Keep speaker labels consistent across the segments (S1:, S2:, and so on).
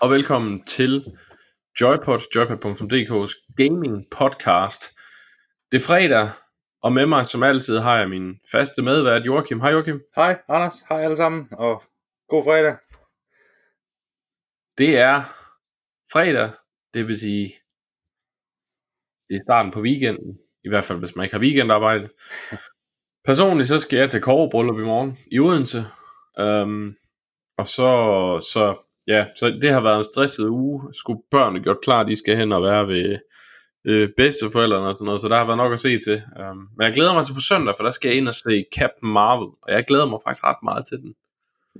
S1: Og velkommen til Joypod, joypod.dk's gaming podcast. Det er fredag, og med mig som altid har jeg min faste medvært Joachim. Hej Joachim.
S2: Hej Anders, hej alle sammen, og god fredag.
S1: Det er fredag, det vil sige, det er starten på weekenden, i hvert fald hvis man ikke har weekendarbejde. Personligt så skal jeg til Kårebryllup i morgen i Odense, um, og så, så, ja, så det har været en stresset uge. Skulle børnene gjort klar, de skal hen og være ved øh, bedsteforældrene og sådan noget, så der har været nok at se til. Um, men jeg glæder mig til på søndag, for der skal jeg ind og se Captain Marvel, og jeg glæder mig faktisk ret meget til den.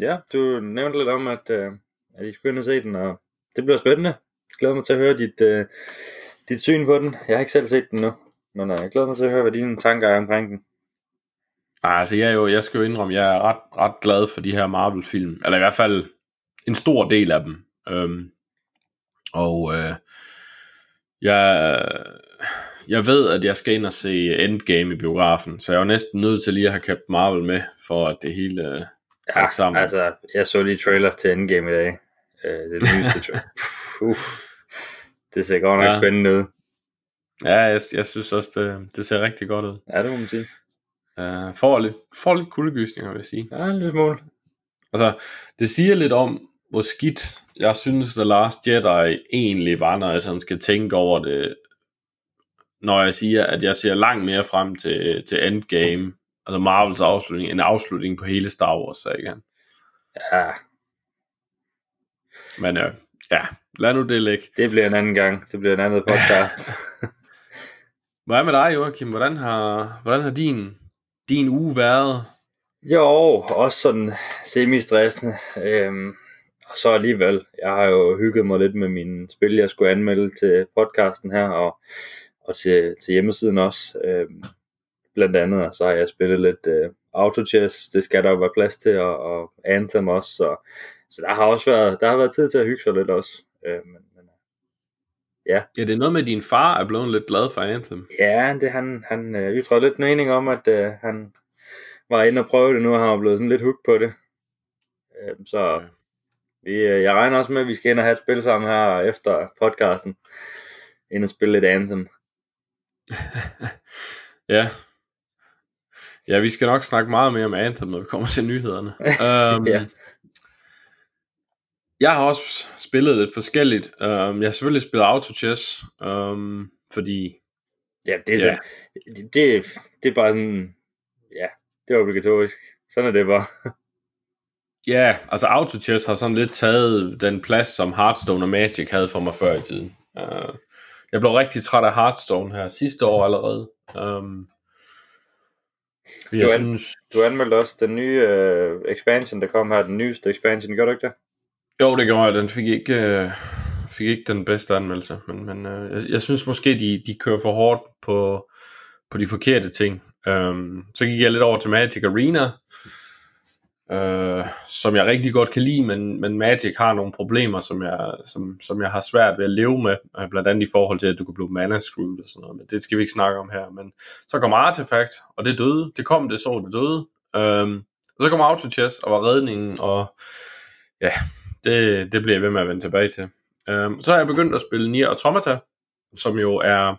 S2: Ja, du nævnte lidt om, at, øh, at I skulle ind og se den, og det bliver spændende. Jeg glæder mig til at høre dit, øh, dit syn på den. Jeg har ikke selv set den nu, men øh, jeg glæder mig til at høre, hvad dine tanker er omkring den.
S1: Altså jeg, er jo, jeg skal jo indrømme, jeg er ret, ret glad for de her Marvel-film, eller i hvert fald en stor del af dem. Øhm, og øh, jeg, jeg ved, at jeg skal ind og se Endgame i biografen, så jeg er jo næsten nødt til lige at have Captain Marvel med, for at det hele øh,
S2: Ja,
S1: sammen.
S2: altså, jeg så lige trailers til Endgame i dag. Øh, det nyeste trailer. Puh, det ser godt nok
S1: ja.
S2: spændende ud.
S1: Ja, jeg, jeg synes også, det, det ser rigtig godt ud.
S2: Ja, det må man sige.
S1: Uh, får lidt, får lidt kuldegysninger, vil jeg sige.
S2: Ja, en lille smule.
S1: Altså, det siger lidt om, hvor skidt jeg synes, The Last Jedi egentlig var, når jeg sådan skal tænke over det, når jeg siger, at jeg ser langt mere frem til, til Endgame, altså Marvels afslutning, en afslutning på hele Star Wars-sagen.
S2: Ja,
S1: Men øh, ja, lad nu det ligge.
S2: det bliver en anden gang. Det bliver en anden podcast.
S1: Hvad med dig, Joachim? Hvordan har, hvordan har din, din uge været?
S2: Jo, også sådan semi-stressende. Øhm, og så alligevel, jeg har jo hygget mig lidt med mine spil, jeg skulle anmelde til podcasten her, og, og til, til hjemmesiden også. Øhm, blandt andet, og så har jeg spillet lidt øh, autochess, det skal der jo være plads til, og, og Anthem også, så, så der har også været, der har været tid til at hygge sig lidt også. Øh, men, men,
S1: Ja, det er noget med, at din far er blevet lidt glad for Anthem.
S2: ja, det, han, han øh, ytrede lidt mening om, at øh, han var inde og prøve det nu, og han var blevet sådan lidt hooked på det. Øh, så
S1: Ja.
S2: Vi, øh, jeg regner også med, at vi skal ind og have et spil sammen her efter podcasten, ind og spille lidt Anthem.
S1: Ja. Ja, vi skal nok snakke meget mere om Anthem, når vi kommer til nyhederne. um,
S2: Ja.
S1: Jeg har også spillet lidt forskelligt. Um, jeg har selvfølgelig spillet autochess, um, fordi
S2: Ja, det,
S1: Ja.
S2: det, det, det er bare sådan, ja, det er obligatorisk. Sådan er det bare.
S1: ja, altså autochess har sådan lidt taget den plads, som Hearthstone og Magic havde for mig før i tiden. Uh, jeg blev rigtig træt af Hearthstone her sidste år allerede. Um, jeg
S2: Du an-
S1: synes,
S2: Du anmeldte også den nye øh, expansion, der kom her, den nyeste expansion, gør du ikke det?
S1: Jo, det gjorde jeg. Den fik ikke, øh, fik ikke den bedste anmeldelse. Men, men øh, jeg, jeg synes måske, de, de kører for hårdt på, på de forkerte ting. Um, så gik jeg lidt over til Magic Arena, øh, som jeg rigtig godt kan lide, men, men Magic har nogle problemer, som jeg, som, som jeg har svært ved at leve med. Øh, blandt andet i forhold til, at du kan blive mana screwed og sådan noget. Men det skal vi ikke snakke om her. Men så kom Artifact, og det døde. Det kom, det så, det døde. Øh, og så kom Autochess og var redningen, og ja, det, det bliver jeg ved med at vende tilbage til. Øh, så har jeg begyndt at spille Nier Automata, som jo er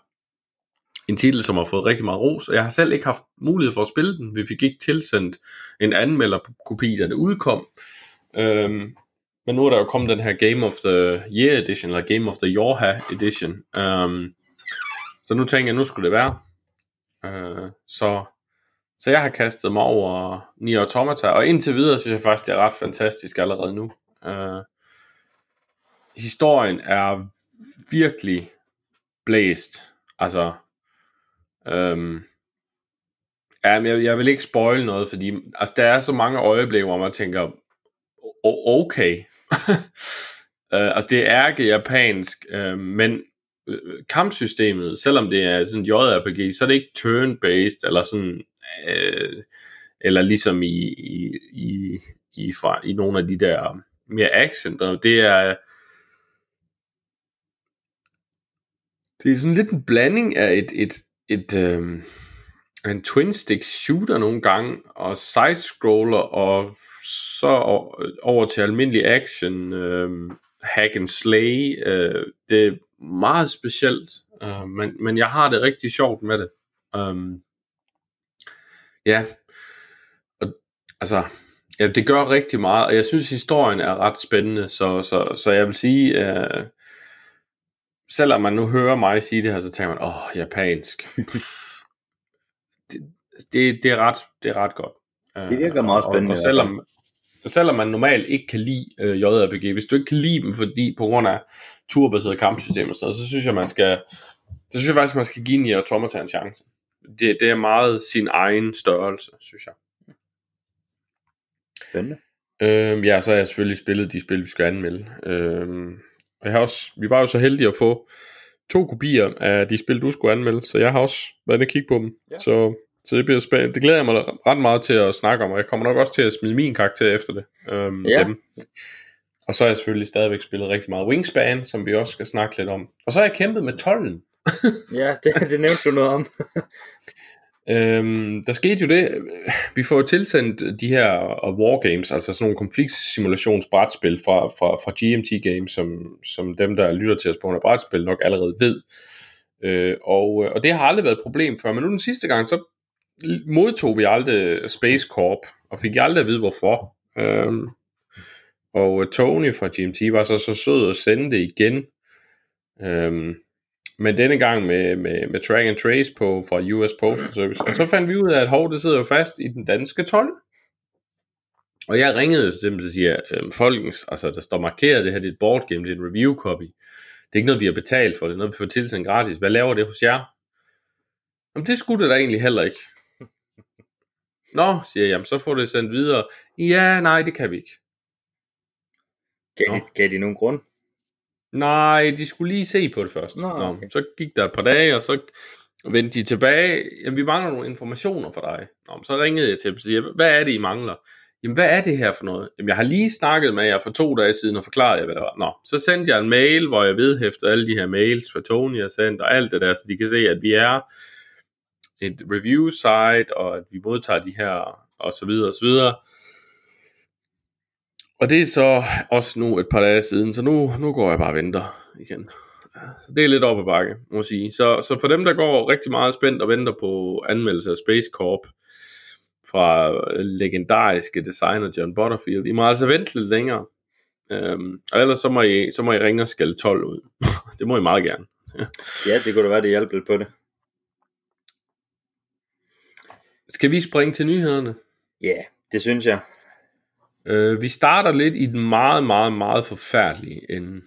S1: en titel, som har fået rigtig meget ros, og jeg har selv ikke haft mulighed for at spille den. Vi fik ikke tilsendt en anmelderkopi, da det udkom. Øhm, men nu er der jo kommet den her Game of the Year Edition, eller Game of the Yorha Edition. Øhm, så nu tænker jeg, nu skulle det være. Øh, så, så jeg har kastet mig over Nier Automata, og indtil videre synes jeg faktisk, det er ret fantastisk allerede nu. Øh, historien er virkelig blæst. Altså, øhm, ja, men jeg, jeg vil ikke spoil noget, fordi altså, der er så mange øjeblikke, hvor man tænker, okay. øh, altså, det er ikke japansk, øhm, øh, men kampsystemet, selvom det er sådan JRPG, så er det ikke turn-based, eller sådan, øh, eller ligesom i, i, i, i, fra, i nogle af de der mere action, der, det er det er sådan lidt en blanding af et, et, et øh, en twin stick shooter nogle gange, og side-scroller, og så over til almindelig action, øh, hack and slay, øh, det er meget specielt, øh, men, men jeg har det rigtig sjovt med det. Um, ja, og, altså, ja, det gør rigtig meget, og jeg synes historien er ret spændende, så, så, så jeg vil sige, øh, selvom man nu hører mig sige det her, så tænker man, åh, japansk. det, det, det, er ret, det er ret godt.
S2: Det virker meget spændende.
S1: Og, og selvom, selvom man normalt ikke kan lide øh, JRPG, hvis du ikke kan lide dem, fordi på grund af turbaseret kampsystem og sådan så synes jeg, man skal, så synes jeg faktisk, man skal give Nier Automata en chance. Det, det er meget sin egen størrelse, synes jeg.
S2: Spændende.
S1: Øhm, ja, så har jeg selvfølgelig spillet de spil, vi skal anmelde. Øhm, jeg har også, vi var jo så heldige at få to kopier af de spil, du skulle anmelde, så jeg har også været inde og kigge på dem. Ja. Så, så det bliver spændende. Det glæder jeg mig ret meget til at snakke om, og jeg kommer nok også til at smide min karakter efter det. Øhm, ja. Dem. Og så har jeg selvfølgelig stadigvæk spillet rigtig meget Wingspan, som vi også skal snakke lidt om. Og så har jeg kæmpet med tollen.
S2: ja, det, det nævnte du noget om.
S1: Øhm, der skete jo det, vi får tilsendt de her øh, wargames, altså sådan nogle konfliktsimulationsbrætspil fra, fra, fra GMT Games, som, som dem, der lytter til os på under brætspil, nok allerede ved. Øh, og, øh, og det har aldrig været et problem før, men nu den sidste gang, så modtog vi aldrig Space Corp, og fik aldrig at vide hvorfor. Øhm, og Tony fra GMT var så, så sød at sende det igen. Øhm, men denne gang med, med, med track and trace på fra US Postal Service. Og så fandt vi ud af, at hov, det sidder jo fast i den danske 12. Og jeg ringede simpelthen og siger, øhm, folkens, altså der står markeret, det her det er et board game, det er en review copy. Det er ikke noget, vi har betalt for, det er noget, vi får tilsendt gratis. Hvad laver det hos jer? Jamen det skulle det da egentlig heller ikke. Nå, siger jeg, jamen så får det sendt videre. Ja, nej, det kan vi ikke.
S2: Gav de, gav de nogen grund?
S1: Nej, de skulle lige se på det først. Nå, okay. Nå, så gik der et par dage, og så vendte de tilbage. Jamen, vi mangler nogle informationer for dig. Nå, så ringede jeg til dem og siger, hvad er det, I mangler? Jamen, hvad er det her for noget? Jamen, jeg har lige snakket med jer for to dage siden og forklaret jer, hvad det var. Nå, så sendte jeg en mail, hvor jeg vedhæftede alle de her mails for Tony og sendt, og alt det der, så de kan se, at vi er et review site, og at vi modtager de her, og så videre, og så videre. Og det er så også nu et par dage siden, så nu, nu går jeg bare og venter igen. Så det er lidt op ad bakke, må jeg sige. Så, så for dem, der går rigtig meget spændt og venter på anmeldelse af Space Corp fra legendariske designer John Butterfield, I må altså vente lidt længere. Øhm, og ellers så må, I, så må I ringe og skælde 12 ud. det må I meget gerne.
S2: ja, det kunne da være, det hjælper lidt på det.
S1: Skal vi springe til nyhederne?
S2: Ja, yeah, det synes jeg.
S1: Øh, vi starter lidt i den meget, meget, meget forfærdelige ende.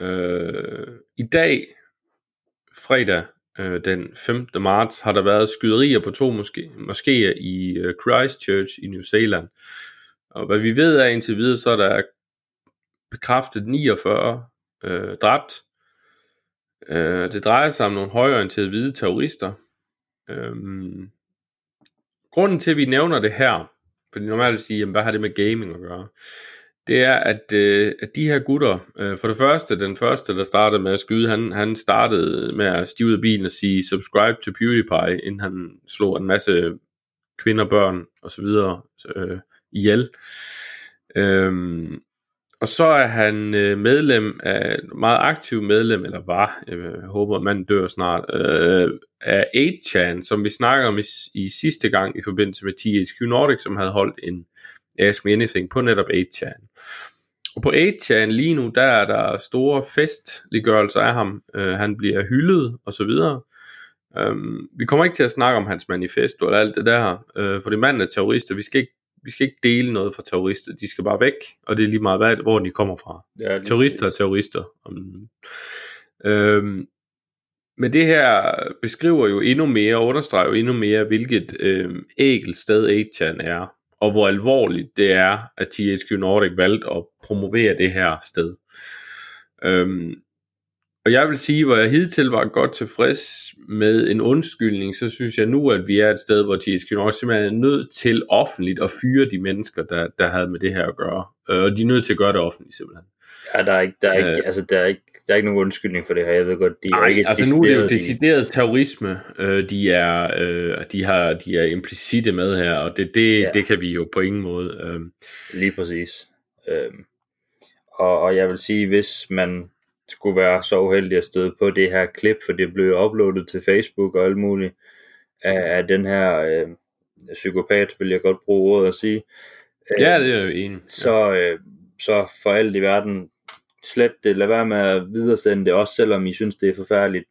S1: Øh, I dag, fredag øh, den 5. marts, har der været skyderier på to moske- moskéer i øh, Christchurch i New Zealand. Og hvad vi ved er indtil videre, så er der bekræftet 49 øh, dræbt. Øh, det drejer sig om nogle højorienterede hvide terrorister. Øh, grunden til, at vi nævner det her, fordi normalt vil sige, jamen, hvad har det med gaming at gøre? Det er, at, øh, at de her gutter, øh, for det første, den første, der startede med at skyde, han, han startede med at stige ud af bilen og sige, subscribe to PewDiePie, inden han slog en masse kvinder, børn og så videre øh, ihjel. Øhm, og så er han øh, medlem af, meget aktiv medlem, eller var, øh, jeg håber, man dør snart, øh, af 8chan, som vi snakker om i, i sidste gang i forbindelse med THQ Nordic, som havde holdt en Ask Me Anything på netop 8chan. Og på 8chan lige nu, der er der store festliggørelser af ham. Øh, han bliver hyldet og så videre. Um, vi kommer ikke til at snakke om hans manifesto eller alt det der, øh, for det manden er terrorist, og Vi skal, ikke, vi skal ikke dele noget fra terrorister. De skal bare væk, og det er lige meget, hvad, hvor de kommer fra. Ja, terrorister er terrorister. Um, um, men det her beskriver jo endnu mere, og understreger jo endnu mere, hvilket øh, ægelt sted 8chan er, og hvor alvorligt det er, at THQ Nordic valgte at promovere det her sted. Øhm, og jeg vil sige, hvor jeg hidtil var godt tilfreds med en undskyldning, så synes jeg nu, at vi er et sted, hvor TSQ Nordic simpelthen er nødt til offentligt at fyre de mennesker, der, der havde med det her at gøre. Øh, og de er nødt til at gøre det offentligt simpelthen.
S2: Ja, der er ikke, der er ikke, øh, altså, der er ikke, der er ikke nogen undskyldning for det her. Jeg ved godt, de er ikke
S1: altså nu er det jo decideret terrorisme, øh, de, er, øh, de, har, de er implicite med her, og det, det, ja. det kan vi jo på ingen måde. Øh.
S2: Lige præcis. Øh, og, og jeg vil sige, hvis man skulle være så uheldig at støde på det her klip, for det blev uploadet til Facebook og alt muligt, af, af den her øh, psykopat, vil jeg godt bruge ordet at sige.
S1: Ja, det er jo enig.
S2: Så, øh, så for alt i verden, slet det, lad være med at videresende det, også selvom I synes, det er forfærdeligt.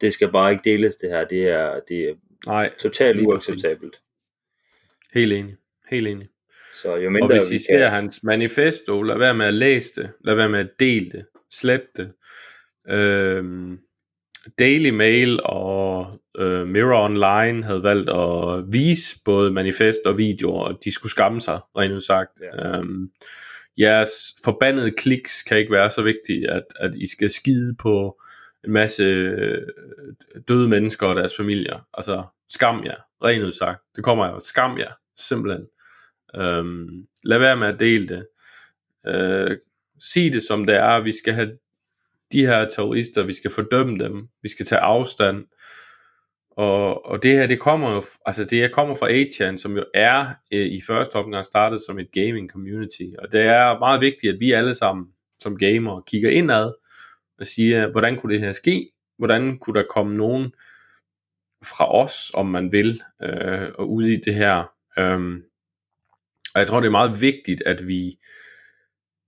S2: Det skal bare ikke deles det her, det er, det er Nej, totalt uacceptabelt.
S1: Helt enig, helt enig.
S2: Så jo mindre
S1: og hvis I ser kan... hans manifesto, lad være med at læse det, lad være med at dele det, slet det. Øhm, Daily Mail og øh, Mirror Online havde valgt at vise både manifest og videoer, og de skulle skamme sig, rent sagt. Ja. Øhm, jeres forbandede kliks kan ikke være så vigtige, at, at I skal skide på en masse øh, døde mennesker og deres familier. Altså, skam jer, rent sagt. Det kommer jo, skam jer, simpelthen. Øhm, lad være med at dele det. Øh, sige det som det er. Vi skal have de her terrorister, vi skal fordømme dem, vi skal tage afstand. Og, og det her, det kommer jo, altså det her kommer fra 8 som jo er øh, i første omgang startet som et gaming community. Og det er meget vigtigt, at vi alle sammen som gamere kigger indad og siger, hvordan kunne det her ske? Hvordan kunne der komme nogen fra os, om man vil, øh, og ud i det her. Øhm, og jeg tror, det er meget vigtigt, at vi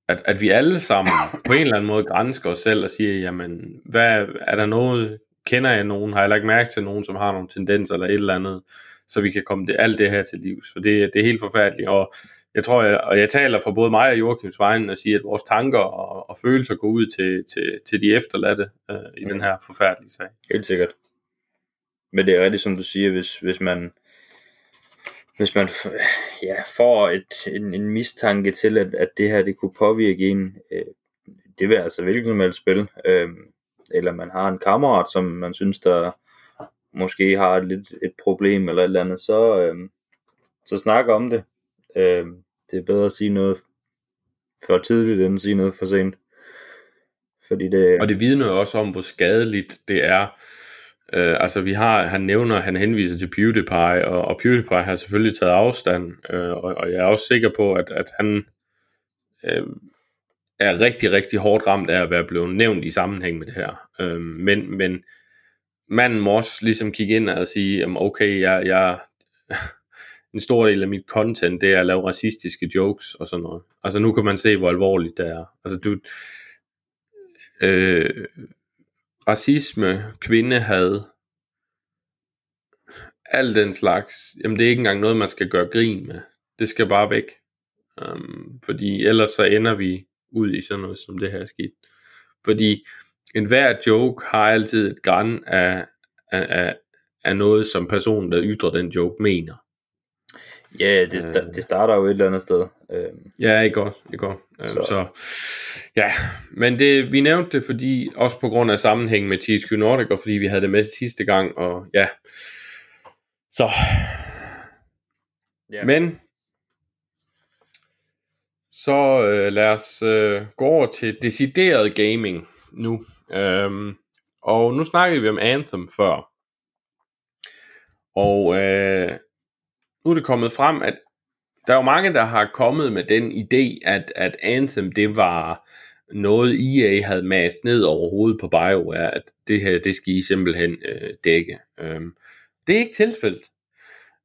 S1: at, at vi alle sammen på en eller anden måde grænsker os selv og siger, jamen, hvad, er der noget, kender jeg nogen, har jeg lagt mærke til nogen, som har nogle tendenser eller et eller andet, så vi kan komme det, alt det her til livs, for det, det er helt forfærdeligt, og jeg tror, jeg, og jeg taler for både mig og Joachims vejen og siger, at vores tanker og, og følelser går ud til, til, til de efterladte øh, i mm. den her forfærdelige sag.
S2: Helt sikkert. Men det er rigtigt, som du siger, hvis, hvis man hvis man ja, får et, en, en mistanke til, at, at det her det kunne påvirke en, øh, det vil altså hvilket som helst spil, øh, eller man har en kammerat, som man synes, der måske har et, lidt et problem eller et eller andet, så, øh, så snak om det. Øh, det er bedre at sige noget for tidligt, end at sige noget for sent. Fordi det,
S1: og det vidner jo også om, hvor skadeligt det er, Øh, altså vi har, han nævner, han henviser til PewDiePie, og, og PewDiePie har selvfølgelig taget afstand, øh, og, og jeg er også sikker på, at, at han øh, er rigtig, rigtig hårdt ramt af at være blevet nævnt i sammenhæng med det her. Øh, men, men manden må også ligesom kigge ind og sige, jamen okay, jeg, jeg, en stor del af mit content, det er at lave racistiske jokes og sådan noget. Altså nu kan man se, hvor alvorligt det er. Altså du, øh, racisme, kvindehad, alt den slags, jamen det er ikke engang noget, man skal gøre grin med. Det skal bare væk. Um, fordi ellers så ender vi ud i sådan noget, som det her er sket. Fordi enhver joke har altid et græn af, af, af, af noget, som personen, der ytrer den joke, mener.
S2: Ja, det, øh, det starter jo et eller andet sted.
S1: Øh. Ja, ikke godt. Ikke godt. Øh, så. så. Ja, men det, vi nævnte det, fordi også på grund af sammenhæng med THQ Nordic, og fordi vi havde det med sidste gang, og ja, så. Ja. Men, så øh, lad os øh, gå over til decideret gaming nu. Øhm, og nu snakkede vi om Anthem før. Og øh, nu er det kommet frem, at der er jo mange, der har kommet med den idé, at, at Anthem, det var noget EA havde mast ned over hovedet på BioWare, at det her, det skal I simpelthen øh, dække. Øhm, det er ikke tilfældet.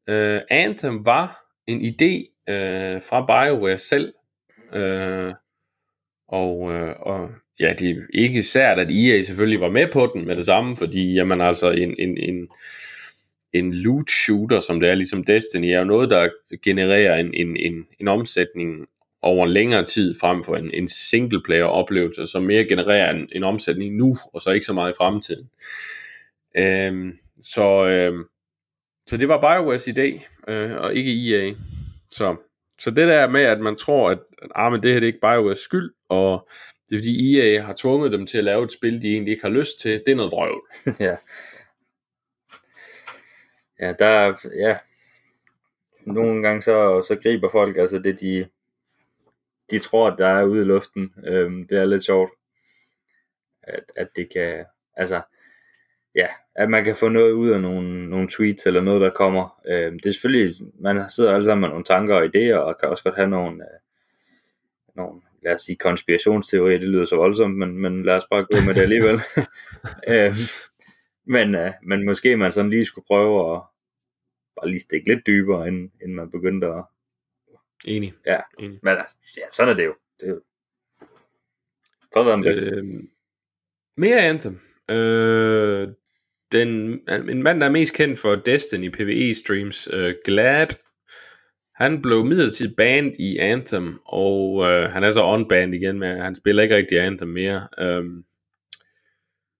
S1: Øh, Anthem var en idé øh, fra BioWare selv, øh, og, øh, og ja, det er ikke sært, at EA selvfølgelig var med på den med det samme, fordi jamen altså en, en, en, en loot shooter, som det er ligesom Destiny, er jo noget, der genererer en, en, en, en omsætning over en længere tid frem for en, en single player oplevelse, som mere genererer en, en omsætning nu, og så ikke så meget i fremtiden. Øhm, så, øhm, så det var BioWare's idé, øh, og ikke EA. Så, så det der med, at man tror, at, at ah, men det her det er ikke BioWare's skyld, og det er fordi EA har tvunget dem til at lave et spil, de egentlig ikke har lyst til. Det er noget vrøvl.
S2: ja. Ja, der er, ja. Nogle gange så, så griber folk altså det, de, de tror, at der er ude i luften. Øhm, det er lidt sjovt, at, at det kan, altså, ja, at man kan få noget ud af nogle, nogle tweets eller noget, der kommer. Øhm, det er selvfølgelig, man sidder alle sammen med nogle tanker og idéer, og kan også godt have nogle, øh, nogle lad os sige, konspirationsteorier, det lyder så voldsomt, men, men lad os bare gå med det alligevel. øhm, men, øh, men måske man sådan lige skulle prøve at bare lige stikke lidt dybere, inden, inden man begyndte at...
S1: Enig.
S2: Ja,
S1: Enig.
S2: men altså, ja, sådan er det jo. Det er jo... Fred være med det.
S1: Øh, mere Anthem. Øh, den, en mand, der er mest kendt for Destiny PvE streams, øh, Glad, han blev midlertidigt banned i Anthem, og øh, han er så on-banned igen, men han spiller ikke rigtig Anthem mere. Um,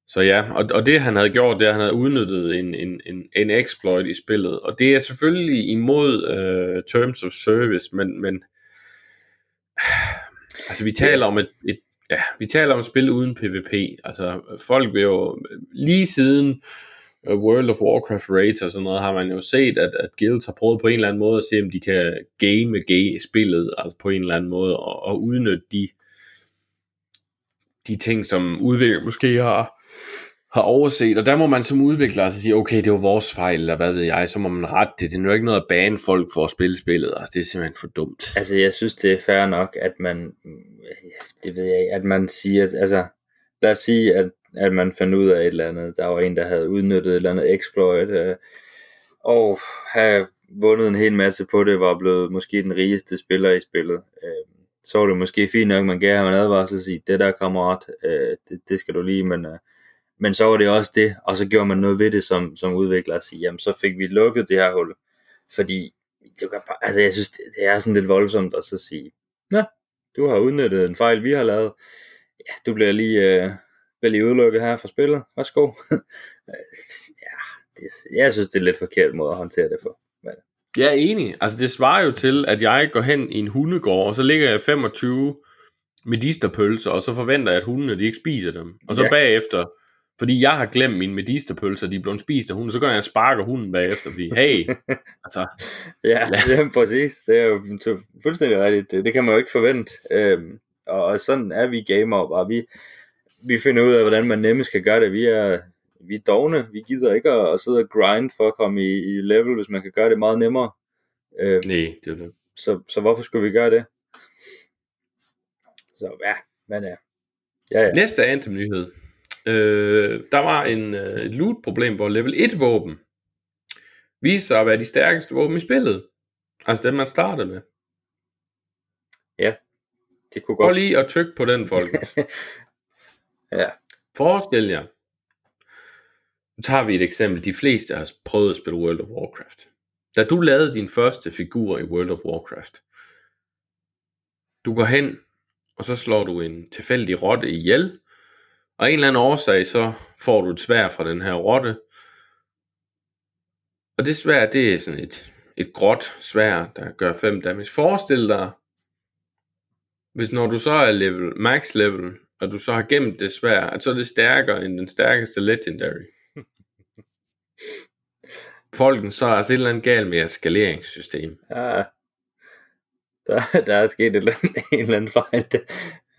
S1: så ja, og, og det han havde gjort, det er, at han havde udnyttet en, en, en, en exploit i spillet, og det er selvfølgelig imod øh, Terms of Service, men, men altså vi taler om et, et ja, vi taler om et spil uden PvP, altså folk vil jo lige siden uh, World of Warcraft raids og sådan noget, har man jo set, at, at guilds har prøvet på en eller anden måde at se, om de kan game spillet, altså på en eller anden måde, og, og udnytte de, de ting, som udvikler måske har, har overset, og der må man som udvikler altså sige, okay, det var vores fejl, eller hvad ved jeg, så må man rette det. Det er jo ikke noget at bane folk for at spille spillet, altså det er simpelthen for dumt.
S2: Altså jeg synes, det er fair nok, at man, det ved jeg ikke, at man siger, at, altså lad os sige, at, at man fandt ud af et eller andet, der var en, der havde udnyttet et eller andet exploit, øh, og have vundet en hel masse på det, var blevet måske den rigeste spiller i spillet. Øh, så var det måske fint nok, man gav ham en advarsel og sige, det der kammerat, øh, det, det skal du lige, men, øh, men så var det også det, og så gjorde man noget ved det som, som udvikler og sige, jamen så fik vi lukket det her hul, fordi det kan bare, altså jeg synes, det, det er sådan lidt voldsomt at så sige, ja, du har udnyttet en fejl, vi har lavet, ja, du bliver lige, øh, bliver lige udelukket her fra spillet, værsgo. ja, det, jeg synes, det er lidt forkert måde at håndtere det på. Men,
S1: Jeg er enig. Altså det svarer jo til, at jeg går hen i en hundegård, og så ligger jeg 25 medisterpølser, og så forventer jeg, at hundene de ikke spiser dem. Og så
S2: ja.
S1: bagefter, fordi jeg har glemt mine medisterpølser, de er blevet spist af hunden, så går jeg og sparker hunden bagefter, fordi hey, altså,
S2: Ja, ja. præcis. Det er jo fu- fuldstændig rigtigt. Det, det kan man jo ikke forvente. Øhm, og, og sådan er vi gamer bare. Vi, vi finder ud af, hvordan man nemmest kan gøre det. Vi er, vi er dogne. Vi gider ikke at, at sidde og grind for at komme i, i level, hvis man kan gøre det meget nemmere. Øhm,
S1: nej, det er det.
S2: så, så hvorfor skulle vi gøre det? Så ja, men ja. Ja, ja.
S1: Næste Anthem-nyhed. Øh, der var en øh, et loot-problem, hvor level 1 våben viste sig at være de stærkeste våben i spillet. Altså dem, man startede med.
S2: Det kunne
S1: Prøv
S2: godt.
S1: lige at trykke på den, folkens.
S2: Ja.
S1: Forestil jer. Nu tager vi et eksempel. De fleste har prøvet at spille World of Warcraft. Da du lavede din første figur i World of Warcraft, du går hen, og så slår du en tilfældig rotte ihjel, og en eller anden årsag, så får du et svær fra den her rotte. Og det svær, det er sådan et, et gråt svær, der gør 5 damage. Forestil dig, hvis når du så er level, max level, og du så har gemt det svær, at så er det stærkere end den stærkeste legendary. Folken, så er altså et eller andet galt med jeres skaleringssystem.
S2: ja. Der, der er sket et eller andet, en eller anden fejl.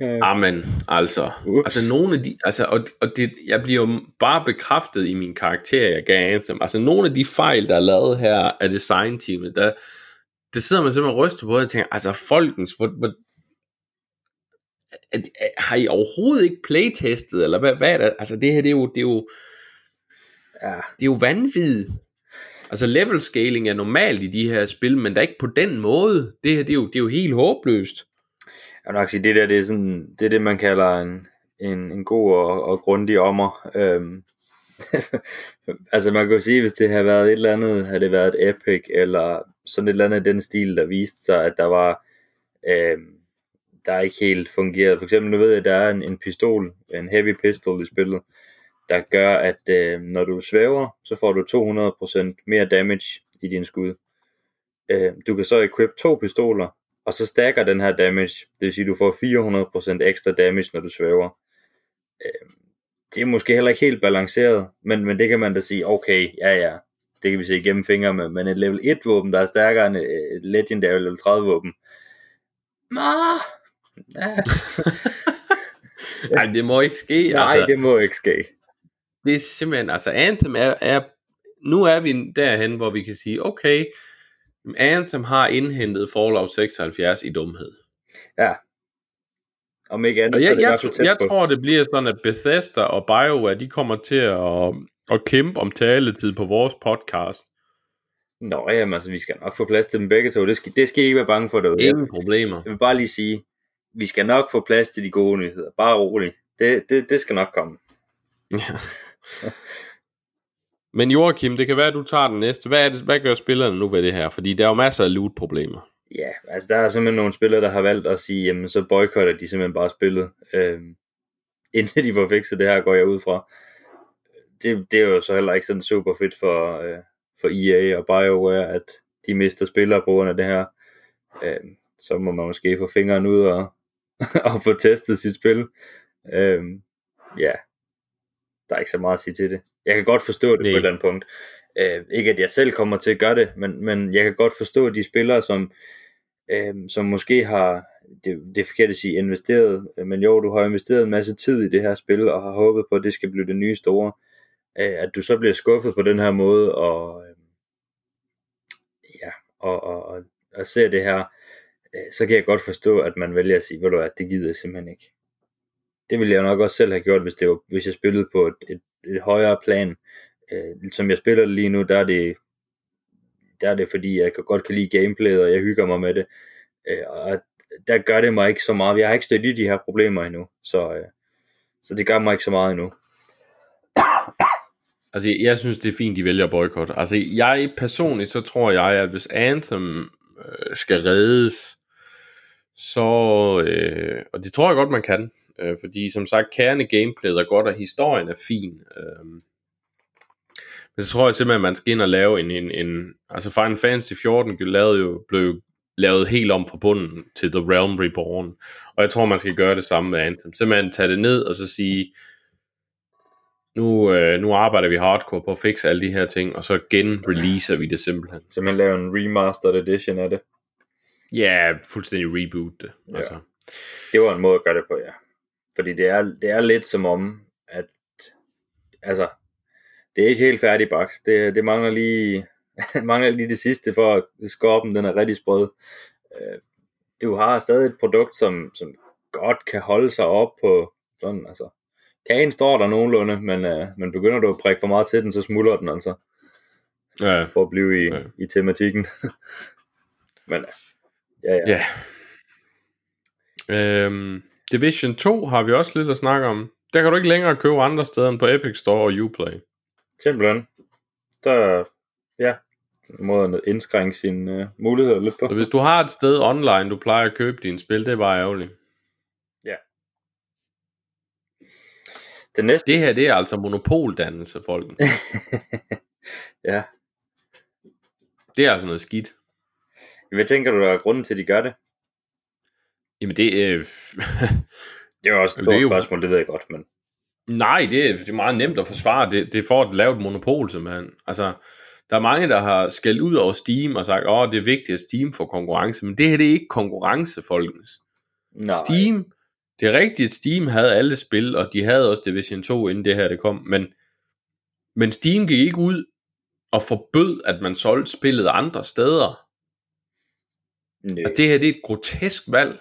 S2: Øh,
S1: Amen, altså.
S2: Ups.
S1: Altså nogle af de, altså, og, og det, jeg bliver jo bare bekræftet i min karakter, jeg gav Anthem. Altså nogle af de fejl, der er lavet her af designteamet, der, det sidder man simpelthen og ryster på, og tænker, altså folkens, hvor, hvor, har I overhovedet ikke playtestet, eller hvad, hvad er det? Altså det her, det er jo, det er jo,
S2: ja.
S1: det er jo vanvittigt. Altså level scaling er normalt i de her spil, men der er ikke på den måde. Det her, det er jo, det er jo helt håbløst.
S2: Jeg vil nok sige, det der, det er, sådan, det, er det, man kalder en, en, en god og, og grundig ommer. Øhm, altså man kan jo sige, hvis det havde været et eller andet, havde det været et epic, eller sådan et eller andet i den stil, der viste sig, at der var, øhm, der ikke helt fungerede. For eksempel, nu ved jeg, at der er en, en pistol, en heavy pistol i spillet, der gør, at øh, når du svæver, så får du 200% mere damage i din skud. Øh, du kan så equip to pistoler, og så stacker den her damage, det vil sige, at du får 400% ekstra damage, når du svæver. Øh, det er måske heller ikke helt balanceret, men, men det kan man da sige, okay, ja ja, det kan vi se igennem fingre med, men et level 1 våben, der er stærkere end et legendary level 30 våben, Ah,
S1: ja. Nej, det må ikke ske.
S2: Nej, altså, det må ikke ske.
S1: Det er simpelthen, altså Anthem er, er, nu er vi derhen, hvor vi kan sige, okay, Anthem har indhentet Fallout 76 i dumhed.
S2: Ja. Om ikke andet,
S1: og jeg, jeg, jeg, jeg tror, det bliver sådan, at Bethesda og BioWare, de kommer til at, at kæmpe om taletid på vores podcast.
S2: Nå, jamen altså, vi skal nok få plads til dem begge to. Det skal, det skal I ikke være bange for derude.
S1: Ingen problemer.
S2: Jeg vil bare lige sige, vi skal nok få plads til de gode nyheder. Bare rolig. Det, det, det skal nok komme. Ja.
S1: Men Joachim, det kan være, at du tager den næste. Hvad, er det, hvad gør spillerne nu ved det her? Fordi der er jo masser af loot-problemer.
S2: Ja, altså der er simpelthen nogle spillere, der har valgt at sige, jamen så boykotter de simpelthen bare spillet. Øh, indtil de får fikset det her, går jeg ud fra. Det, det er jo så heller ikke sådan super fedt for, øh, for EA og BioWare, at de mister spillere på grund af det her. Øh, så må man måske få fingeren ud og, og få testet sit spil. Øh, ja, der er ikke så meget at sige til det. Jeg kan godt forstå det Nej. på et eller andet punkt. Øh, ikke at jeg selv kommer til at gøre det, men, men jeg kan godt forstå de spillere, som, øh, som måske har, det, det er forkert at sige investeret, men jo, du har investeret en masse tid i det her spil, og har håbet på, at det skal blive det nye store. Øh, at du så bliver skuffet på den her måde, og øh, ja, og, og, og, og ser det her, øh, så kan jeg godt forstå, at man vælger at sige, ved du hvad, det gider jeg simpelthen ikke. Det ville jeg nok også selv have gjort, hvis, det var, hvis jeg spillede på et, et, et højere plan. Øh, som jeg spiller lige nu, der er det der er det fordi, jeg godt kan lide gameplayet, og jeg hygger mig med det. Øh, og der gør det mig ikke så meget. Jeg har ikke stødt i de her problemer endnu, så, øh, så det gør mig ikke så meget endnu.
S1: Altså, jeg synes, det er fint, de vælger boykot. Altså, jeg personligt, så tror jeg, at hvis Anthem øh, skal reddes, så, øh, og det tror jeg godt, man kan, øh, fordi som sagt, kerne gameplayet er godt, og historien er fin. Øh, men så tror jeg simpelthen, at man skal ind og lave en, en, en altså Final Fantasy 14 lavede jo, blev lavet helt om fra bunden til The Realm Reborn, og jeg tror, man skal gøre det samme med Anthem. Simpelthen tage det ned, og så sige, nu, øh, nu arbejder vi hardcore på at fikse alle de her ting, og så genreleaser vi det simpelthen.
S2: Så man laver en remastered edition af det?
S1: Ja, fuldstændig reboot det. Ja. Altså.
S2: Det var en måde at gøre det på, ja. Fordi det er, det er lidt som om, at altså, det er ikke helt færdigbagt. Det, det mangler lige mangler lige det sidste for at skorpen den er rigtig sprød. Øh, du har stadig et produkt, som, som godt kan holde sig op på sådan, altså, kagen står der nogenlunde, men, øh, men begynder du at prikke for meget til den, så smuldrer den altså. Ja. For at blive i, ja. i tematikken. men ja, ja.
S1: ja. Øhm, Division 2 har vi også lidt at snakke om. Der kan du ikke længere købe andre steder end på Epic Store og Uplay.
S2: Simpelthen. Der, ja, måden at indskrænke sine uh, muligheder lidt på.
S1: Så hvis du har et sted online, du plejer at købe dine spil, det er bare ærgerligt. Det, næste... det her, det er altså monopoldannelse, folk.
S2: ja.
S1: Det er altså noget skidt.
S2: Hvad tænker du, der er grunden til, at de gør det?
S1: Jamen det er... Øh...
S2: det er også et stort jo... spørgsmål, det ved jeg godt, men...
S1: Nej, det er, det er meget nemt at forsvare. Det, det er for at lave et monopol, simpelthen. Altså, der er mange, der har skældt ud over Steam og sagt, åh, det er vigtigt, at Steam får konkurrence. Men det her, det er ikke konkurrence, folkens. Nej. Steam det er rigtigt, at Steam havde alle spil, og de havde også Division 2, inden det her det kom, men, men Steam gik ikke ud og forbød, at man solgte spillet andre steder. Nej. Altså, det her det er et grotesk valg.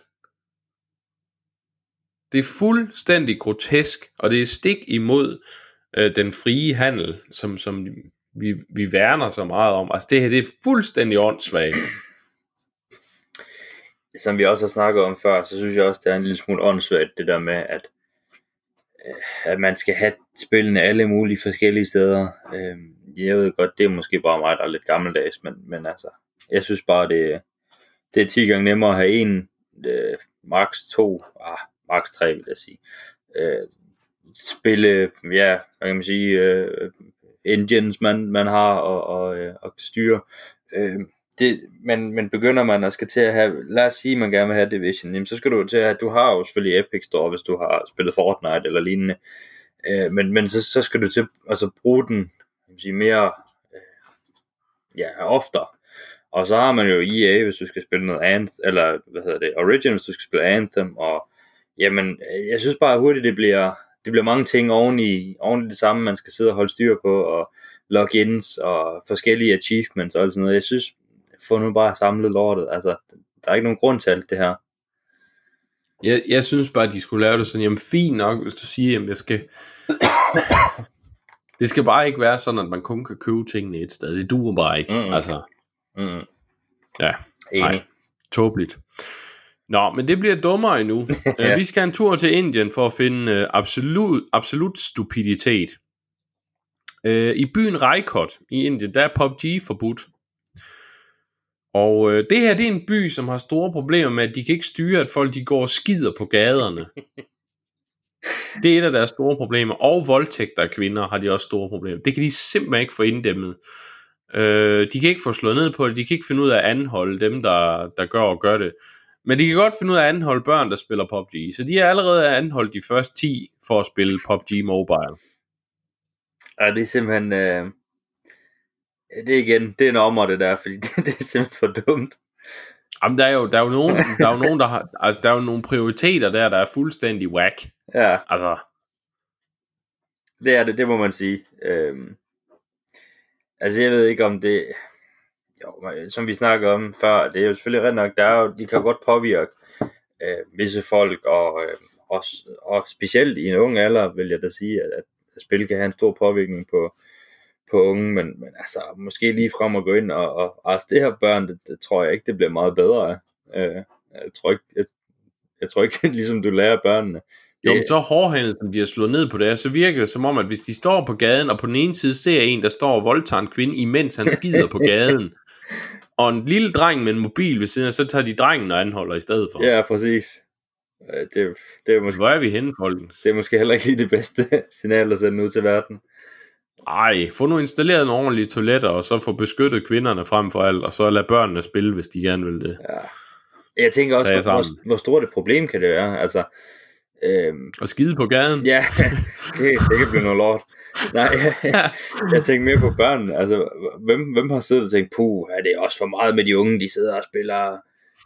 S1: Det er fuldstændig grotesk, og det er stik imod øh, den frie handel, som, som vi, vi værner så meget om. Altså det her det er fuldstændig åndssvagt
S2: som vi også har snakket om før, så synes jeg også, det er en lille smule åndssvagt, det der med, at, øh, at man skal have spillene alle mulige forskellige steder. Øh, jeg ved godt, det er måske bare mig, der er lidt gammeldags, men, men altså, jeg synes bare, det, det er 10 gange nemmere at have en, øh, max to, ah, max 3, vil jeg sige. Øh, spille, ja, hvad kan man sige, øh, engines man, man har og, og, øh, og styre. Øh, det, men, men begynder man at skal til at have, lad os sige, man gerne vil have Division, jamen, så skal du til at, du har jo selvfølgelig Epic Store, hvis du har spillet Fortnite eller lignende, øh, men, men så, så skal du til altså bruge den kan man sige, mere øh, ja, oftere. Og så har man jo EA, hvis du skal spille noget Anthem, eller hvad hedder det, Origin, hvis du skal spille Anthem, og jamen, jeg synes bare hurtigt, det bliver, det bliver mange ting oven i, oven i det samme, man skal sidde og holde styr på, og logins og forskellige achievements og alt sådan noget. Jeg synes, få nu bare samlet lortet. Altså, der er ikke nogen grund til alt det her.
S1: Jeg, jeg synes bare, at de skulle lave det sådan, jamen fint nok, hvis du siger, jamen jeg skal... det skal bare ikke være sådan, at man kun kan købe tingene et sted. Det duer bare ikke.
S2: Mm-mm.
S1: Altså,
S2: Mm.
S1: ja,
S2: Enig.
S1: Nej. tåbeligt. Nå, men det bliver dummere endnu.
S2: Ja.
S1: ja. Vi skal en tur til Indien for at finde øh, absolut, absolut stupiditet. Øh, I byen Raikot i Indien, der er PUBG forbudt. Og øh, det her, det er en by, som har store problemer med, at de kan ikke styre, at folk de går og skider på gaderne. Det er et af deres store problemer. Og voldtægter af kvinder har de også store problemer. Det kan de simpelthen ikke få inddæmmet. Øh, de kan ikke få slået ned på det. De kan ikke finde ud af at anholde dem, der, der gør og gør det. Men de kan godt finde ud af at anholde børn, der spiller PUBG. Så de har allerede anholdt de første 10 for at spille PUBG Mobile.
S2: Ja, det er simpelthen... Øh... Det er igen, det er en ommer det der, fordi det, det er simpelthen for dumt.
S1: Jamen, der er jo, der er jo nogen, der er jo nogen, der har, altså, der er jo nogle prioriteter der, der er fuldstændig whack.
S2: Ja,
S1: Altså,
S2: det er det, det må man sige. Øhm, altså jeg ved ikke om det, jo, som vi snakker om før, det er jo selvfølgelig ret nok, der er jo, de kan godt påvirke øh, visse folk, og, øh, også, og specielt i en ung alder, vil jeg da sige, at, at spil kan have en stor påvirkning på, på unge, men, men altså, måske lige frem at gå ind og, og arrestere børn, det, det, tror jeg ikke, det bliver meget bedre af. Øh, jeg tror ikke, jeg, jeg tror ikke, ligesom du lærer børnene.
S1: jo, men så hårdhændet, som de har slået ned på det så virker det som om, at hvis de står på gaden, og på den ene side ser en, der står og voldtager en kvinde, imens han skider på gaden, og en lille dreng med en mobil ved siden af, så tager de drengen og anholder i stedet for.
S2: Ja, præcis. Øh, Det, det, er måske,
S1: Hvor er vi henne, folkens?
S2: det er måske heller ikke lige det bedste signal at sende ud til verden.
S1: Ej, få nu installeret nogle ordentlige toiletter, og så få beskyttet kvinderne frem for alt, og så lad børnene spille, hvis de gerne vil det.
S2: Ja. Jeg tænker også, hvor, hvor, hvor stort et problem kan det være. Altså, øhm,
S1: Og skide på gaden.
S2: ja, det, det kan blive noget lort. Nej, jeg, jeg tænker mere på børnene. Altså, hvem, hvem har siddet og tænkt, puh, er det også for meget med de unge, de sidder og spiller,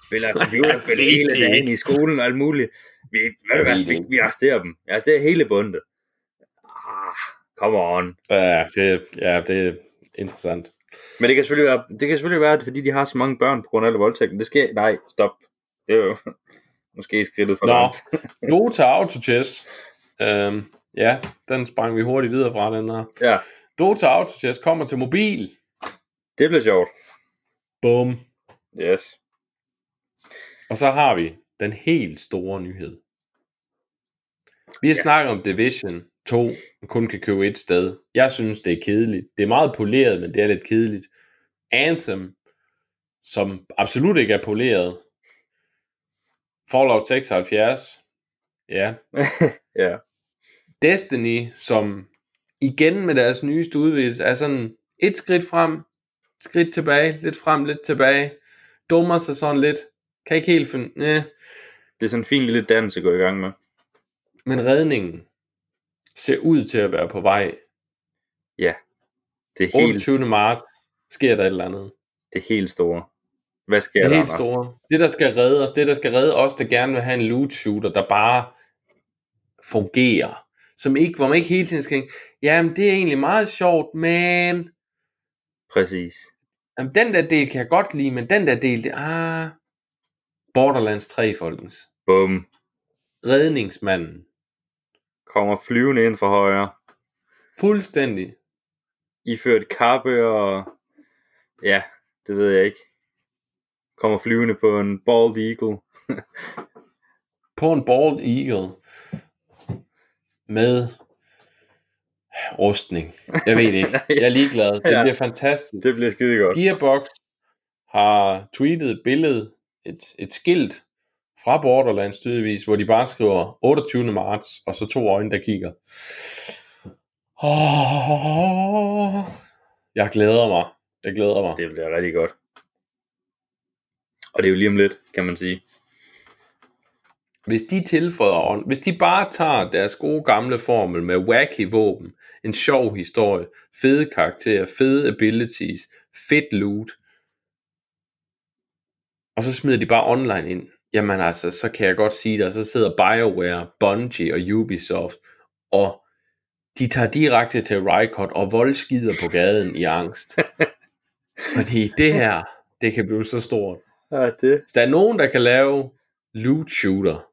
S2: spiller computerspil
S1: ved
S2: hele dagen i skolen og alt muligt. Vi, ved du hvad, vi, vi arresterer dem. Ja, det er hele bundet. Ah, come on.
S1: Ja, det, ja, det er interessant.
S2: Men det kan selvfølgelig være, det kan selvfølgelig være, fordi de har så mange børn på grund af alle voldtægten. Det sker, nej, stop. Det er jo måske skridtet for
S1: Nå,
S2: langt.
S1: Dota Autochess. Øhm, ja, den sprang vi hurtigt videre fra, den her.
S2: Ja,
S1: Dota Autochess kommer til mobil.
S2: det bliver sjovt.
S1: Bum.
S2: Yes.
S1: Og så har vi den helt store nyhed. Vi har
S2: Ja.
S1: snakket om Division 2, man kun kan købe et sted. Jeg synes, det er kedeligt. Det er meget poleret, men det er lidt kedeligt. Anthem, som absolut ikke er poleret. Fallout 76, ja.
S2: ja.
S1: Destiny, som igen med deres nyeste udvidelse, er sådan et skridt frem, skridt tilbage, lidt frem, lidt tilbage. Dummer sig sådan lidt. Kan ikke helt finde, næh.
S2: Det er sådan en fin lille dans at gå i gang med.
S1: Men redningen ser ud til at være på vej.
S2: Ja. Det er helt,
S1: 28. marts sker der et eller andet.
S2: det er helt store. Hvad sker
S1: Det
S2: der,
S1: er helt
S2: Anders?
S1: store. Det, der skal redde os, det, der skal redde os, der gerne vil have en loot shooter, der bare fungerer. Som ikke, hvor man ikke hele tiden skal tænke, jamen det er egentlig meget sjovt, men
S2: Præcis.
S1: jamen, den der del kan jeg godt lide, men den der del, det ah, Borderlands 3, folkens.
S2: Bum.
S1: Redningsmanden.
S2: Kommer flyvende ind for højre.
S1: Fuldstændig.
S2: Iført kappe og... Ja, det ved jeg ikke. Kommer flyvende på en bald eagle.
S1: På en bald eagle. Med rustning. Jeg ved ikke. Jeg er ligeglad. Det
S2: Ja.
S1: bliver fantastisk.
S2: Det bliver skide godt.
S1: Gearbox har tweetet et billede, et, et skilt fra Borderlands tydeligvis, hvor de bare skriver 28. marts, og så to øjne, der kigger. Oh, jeg glæder mig. Jeg glæder mig.
S2: Det bliver rigtig godt. Og det er jo lige om lidt, kan man sige.
S1: Hvis de tilføjer, hvis de bare tager deres gode gamle formel med wacky våben, en sjov historie, fede karakterer, fede abilities, fedt loot, og så smider de bare online ind, jamen altså, så kan jeg godt sige det, så sidder BioWare, Bungie og Ubisoft, og de tager direkte til Rykot og voldskider på gaden i angst. Fordi det her, det kan blive så stort.
S2: Ja, det.
S1: Hvis der er nogen, der kan lave loot shooter,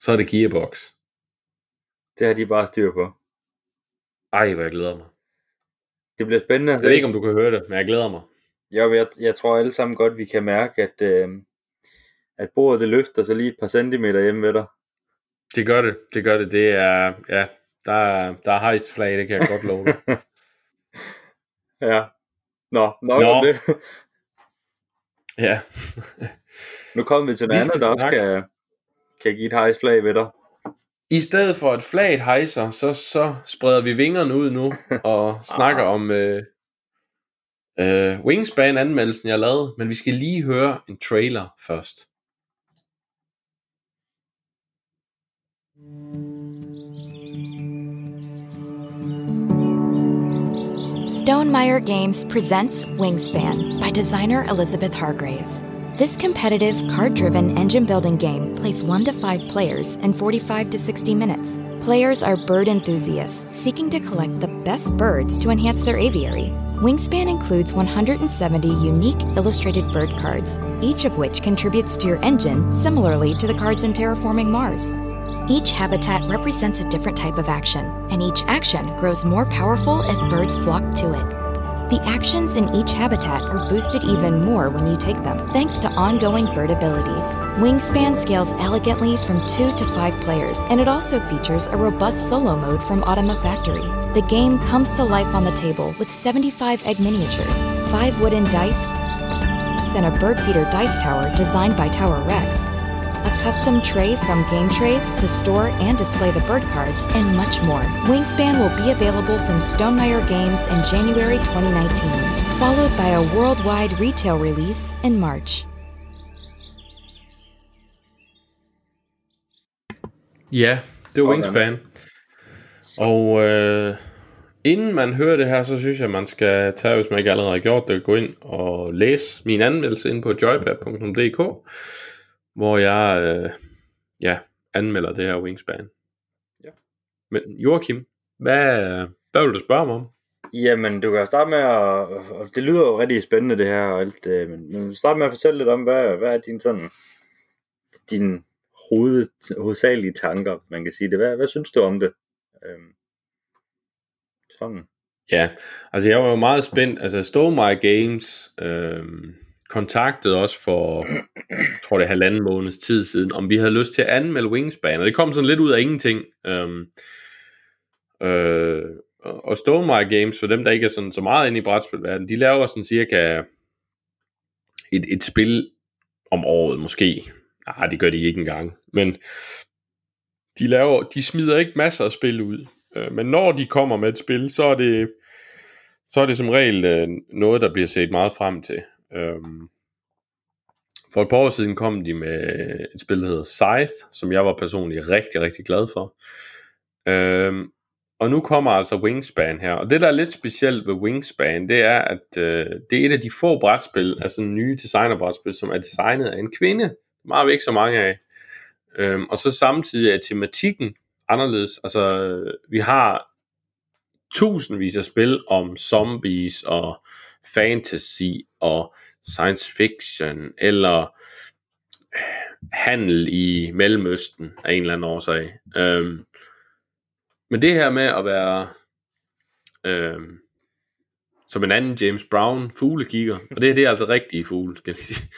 S1: så er det Gearbox.
S2: Det har de bare styr på.
S1: Ej, hvor jeg glæder mig.
S2: Det bliver spændende.
S1: Jeg ved ikke, om du kan høre det, men jeg glæder mig.
S2: Jo, jeg, jeg tror alle sammen godt, vi kan mærke, at, øh, at bordet det løfter sig lige et par centimeter hjemme ved dig.
S1: Det gør det, det gør det. Det er, ja, der er, der er hejst flag, det kan jeg godt love dig.
S2: ja. Nå, nok
S1: Nå.
S2: om det.
S1: ja.
S2: Nu kommer vi til noget
S1: skal
S2: andet, der også kan, kan give et hejsflag ved dig.
S1: I stedet for at flaget hejser, så, så spreder vi vingerne ud nu og snakker om øh, øh, Wingspan-anmeldelsen, jeg lavede. Men vi skal lige høre en trailer først.
S3: Stonemeyer Games presents Wingspan by designer Elizabeth Hargrave. This competitive, card driven engine building game plays 1 to 5 players in 45 to 60 minutes. Players are bird enthusiasts seeking to collect the best birds to enhance their aviary. Wingspan includes 170 unique illustrated bird cards, each of which contributes to your engine similarly to the cards in Terraforming Mars. Each habitat represents a different type of action, and each action grows more powerful as birds flock to it. The actions in each habitat are boosted even more when you take them, thanks to ongoing bird abilities. Wingspan scales elegantly from 2 to 5 players, and it also features a robust solo mode from Automa Factory. The game comes to life on the table with 75 egg miniatures, 5 wooden dice, then a bird feeder dice tower designed by Tower Rex, custom tray from Game Trays to store and display the bird cards, and much more. Wingspan will be available from Stonemeyer Games in January 2019, followed by a worldwide retail release in March.
S1: Ja, det var
S2: Sådan.
S1: Wingspan. Og øh, inden man hører det her, så synes jeg, man skal tage, hvis man ikke allerede har gjort det, gå ind og læse min anmeldelse ind på joypad.dk, hvor jeg øh, ja, anmelder det her Wingspan.
S2: Ja.
S1: Men Joachim, hvad, hvad vil du spørge mig om?
S2: Jamen, du kan starte med at... og Det lyder jo rigtig spændende, det her og alt, øh, men men start med at fortælle lidt om, hvad, hvad er din sådan... Din hoved, hovedsagelige tanker, man kan sige det. Hvad, hvad synes du om det? Øhm, sådan.
S1: Ja, altså jeg var jo meget spændt. Altså Stonemire Games øh, kontaktede os for, jeg tror det er halvanden måneds tid siden, om vi havde lyst til at anmelde Wingspan, og det kom sådan lidt ud af ingenting. Øhm, øh, og og Stonemire Games, for dem der ikke er sådan så meget inde i brætspilverdenen, de laver sådan cirka et, et spil om året måske. Nej, det gør de ikke engang. Men de laver, de smider ikke masser af spil ud. Øh, Men når de kommer med et spil, så er det, så er det som regel øh, noget, der bliver set meget frem til. Øhm, For et par år siden kom de med et spil, der hedder Scythe, som jeg var personligt rigtig, rigtig glad for. Øhm, Og nu kommer altså Wingspan her. Og det, der er lidt specielt ved Wingspan, det er, at øh, det er et af de få brætspil, altså nye designerbrætspil, som er designet af en kvinde. Meget vi ikke så mange af. Øhm, og så samtidig er tematikken anderledes. Altså, vi har tusindvis af spil om zombies og fantasy og science fiction, eller handel i Mellemøsten af en eller anden årsag. Øhm, men det her med at være øhm, som en anden James Brown fuglekigger, og det, det er altså rigtige fugle, skal jeg sige.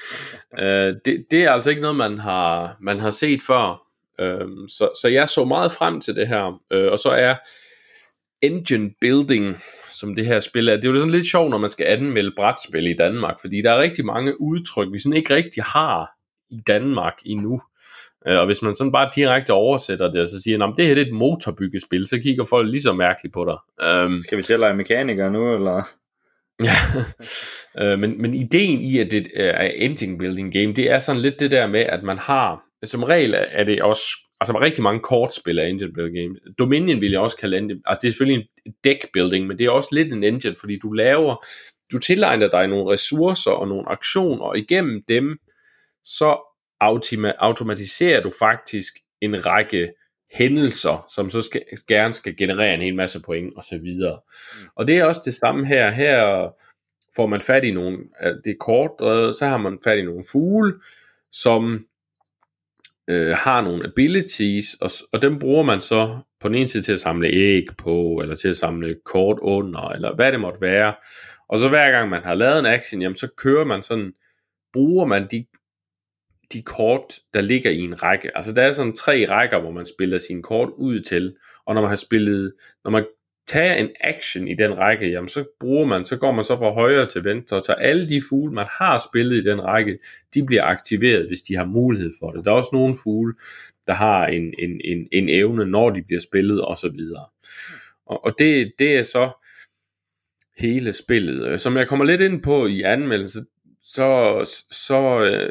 S1: Øh, det, det er altså ikke noget, man har, man har set før. Øhm, så, så jeg så meget frem til det her. Øh, og så er engine building, som det her spil er, det er jo sådan lidt sjovt, når man skal anmelde brætspil i Danmark, fordi der er rigtig mange udtryk, vi sådan ikke rigtig har i Danmark endnu. Øh, Og hvis man sådan bare direkte oversætter det, og så siger, at det her det er et motorbyggespil, så kigger folk lige så mærkeligt på dig. Øhm,
S2: Skal vi til at lege mekaniker nu, eller?
S1: Ja, øh, men, men ideen i, at det er engine building game, det er sådan lidt det der med, at man har, som regel er det også, altså rigtig mange kortspil af engine building games. Dominion vil jeg også kalde engine, altså det er selvfølgelig en deck building, men det er også lidt en engine, fordi du laver, du tilegner dig nogle ressourcer og nogle aktioner, og igennem dem, så automatiserer du faktisk en række hændelser, som så skal, gerne skal generere en hel masse point og så videre. Mm. Og det er også det samme her. Her får man fat i nogle, det er kort, så har man fat i nogle fugle, som øh, har nogle abilities, og, og dem bruger man så på den ene side til at samle æg på, eller til at samle kort under, eller hvad det måtte være. Og så hver gang man har lavet en action, jamen så kører man sådan, bruger man de de kort, der ligger i en række. Altså der er sådan tre rækker, hvor man spiller sine kort ud til, og når man har spillet, når man tager en action i den række, jamen så bruger man, så går man så fra højre til venstre, og så alle de fugle, man har spillet i den række, de bliver aktiveret, hvis de har mulighed for det. Der er også nogle fugle, der har en, en, en, en evne, når de bliver spillet, og så videre. Og, og det, det er så hele spillet. Øh, som jeg kommer lidt ind på i anmeldelse, så, så så,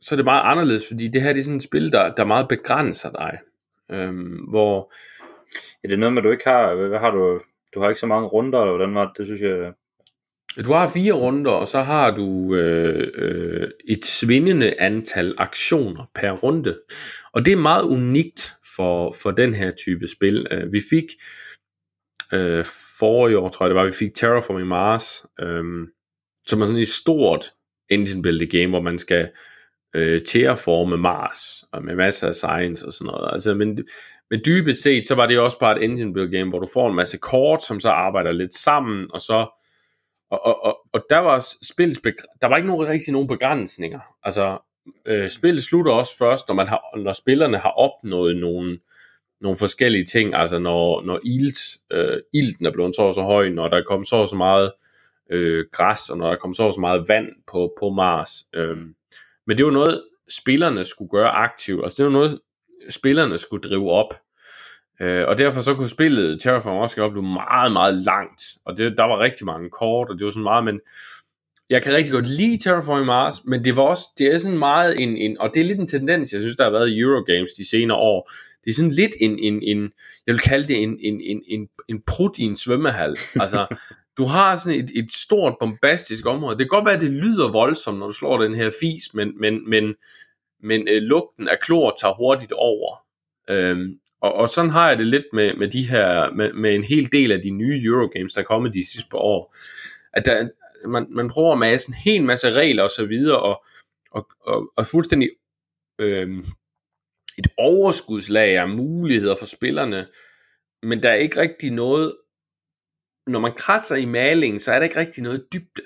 S1: så er det meget anderledes, fordi det her det er sådan et spil, der, der meget begrænser dig. Øhm, hvor...
S2: Ja, det er noget med, at du ikke har, hvad har du, du har ikke så mange runder, eller hvordan var det, det synes jeg...
S1: Du har fire runder, og så har du øh, øh, et svindende antal aktioner per runde. Og det er meget unikt for, for den her type spil. Øh, vi fik øh, forrige år, tror jeg det var, vi fik Terraforming Mars, øh, som er sådan et stort engine building game, hvor man skal øh, terraforme Mars, og med masser af science og sådan noget. Altså, men, men dybest set, så var det også bare et engine build game, hvor du får en masse kort, som så arbejder lidt sammen, og så og, og, og, og der var spillets der var ikke nogen, rigtig nogen begrænsninger. Altså, øh, spillet slutter også først, når, man har, når spillerne har opnået nogle, nogle forskellige ting, altså når, når ilt, øh, ilten er blevet så og så høj, når der er kommet så og så meget øh, græs, og når der er kommet så og så meget vand på, på Mars. Øh, men det var noget, spillerne skulle gøre aktivt. Altså det var noget, spillerne skulle drive op. Øh, og derfor så kunne spillet Terraform også op blive meget, meget langt. Og det, der var rigtig mange kort, og det var sådan meget, men jeg kan rigtig godt lide Terraform Mars, men det var også, det er sådan meget en, en, og det er lidt en tendens, jeg synes, der har været i Eurogames de senere år. Det er sådan lidt en, en, en jeg vil kalde det en, en, en, en, en prut i en svømmehal. Altså, du har sådan et, et stort, bombastisk område. Det kan godt være, at det lyder voldsomt, når du slår den her fis, men, men, men, men øh, lugten af klor tager hurtigt over. Øhm, og, og sådan har jeg det lidt med, med de her, med, med en hel del af de nye Eurogames, der er kommet de sidste par år. At der, man, man prøver at masse en hel masse regler og så videre, og, og, og, og fuldstændig øhm, et overskudslag af muligheder for spillerne, men der er ikke rigtig noget når man krasser i malingen, så er der ikke rigtig noget dybde.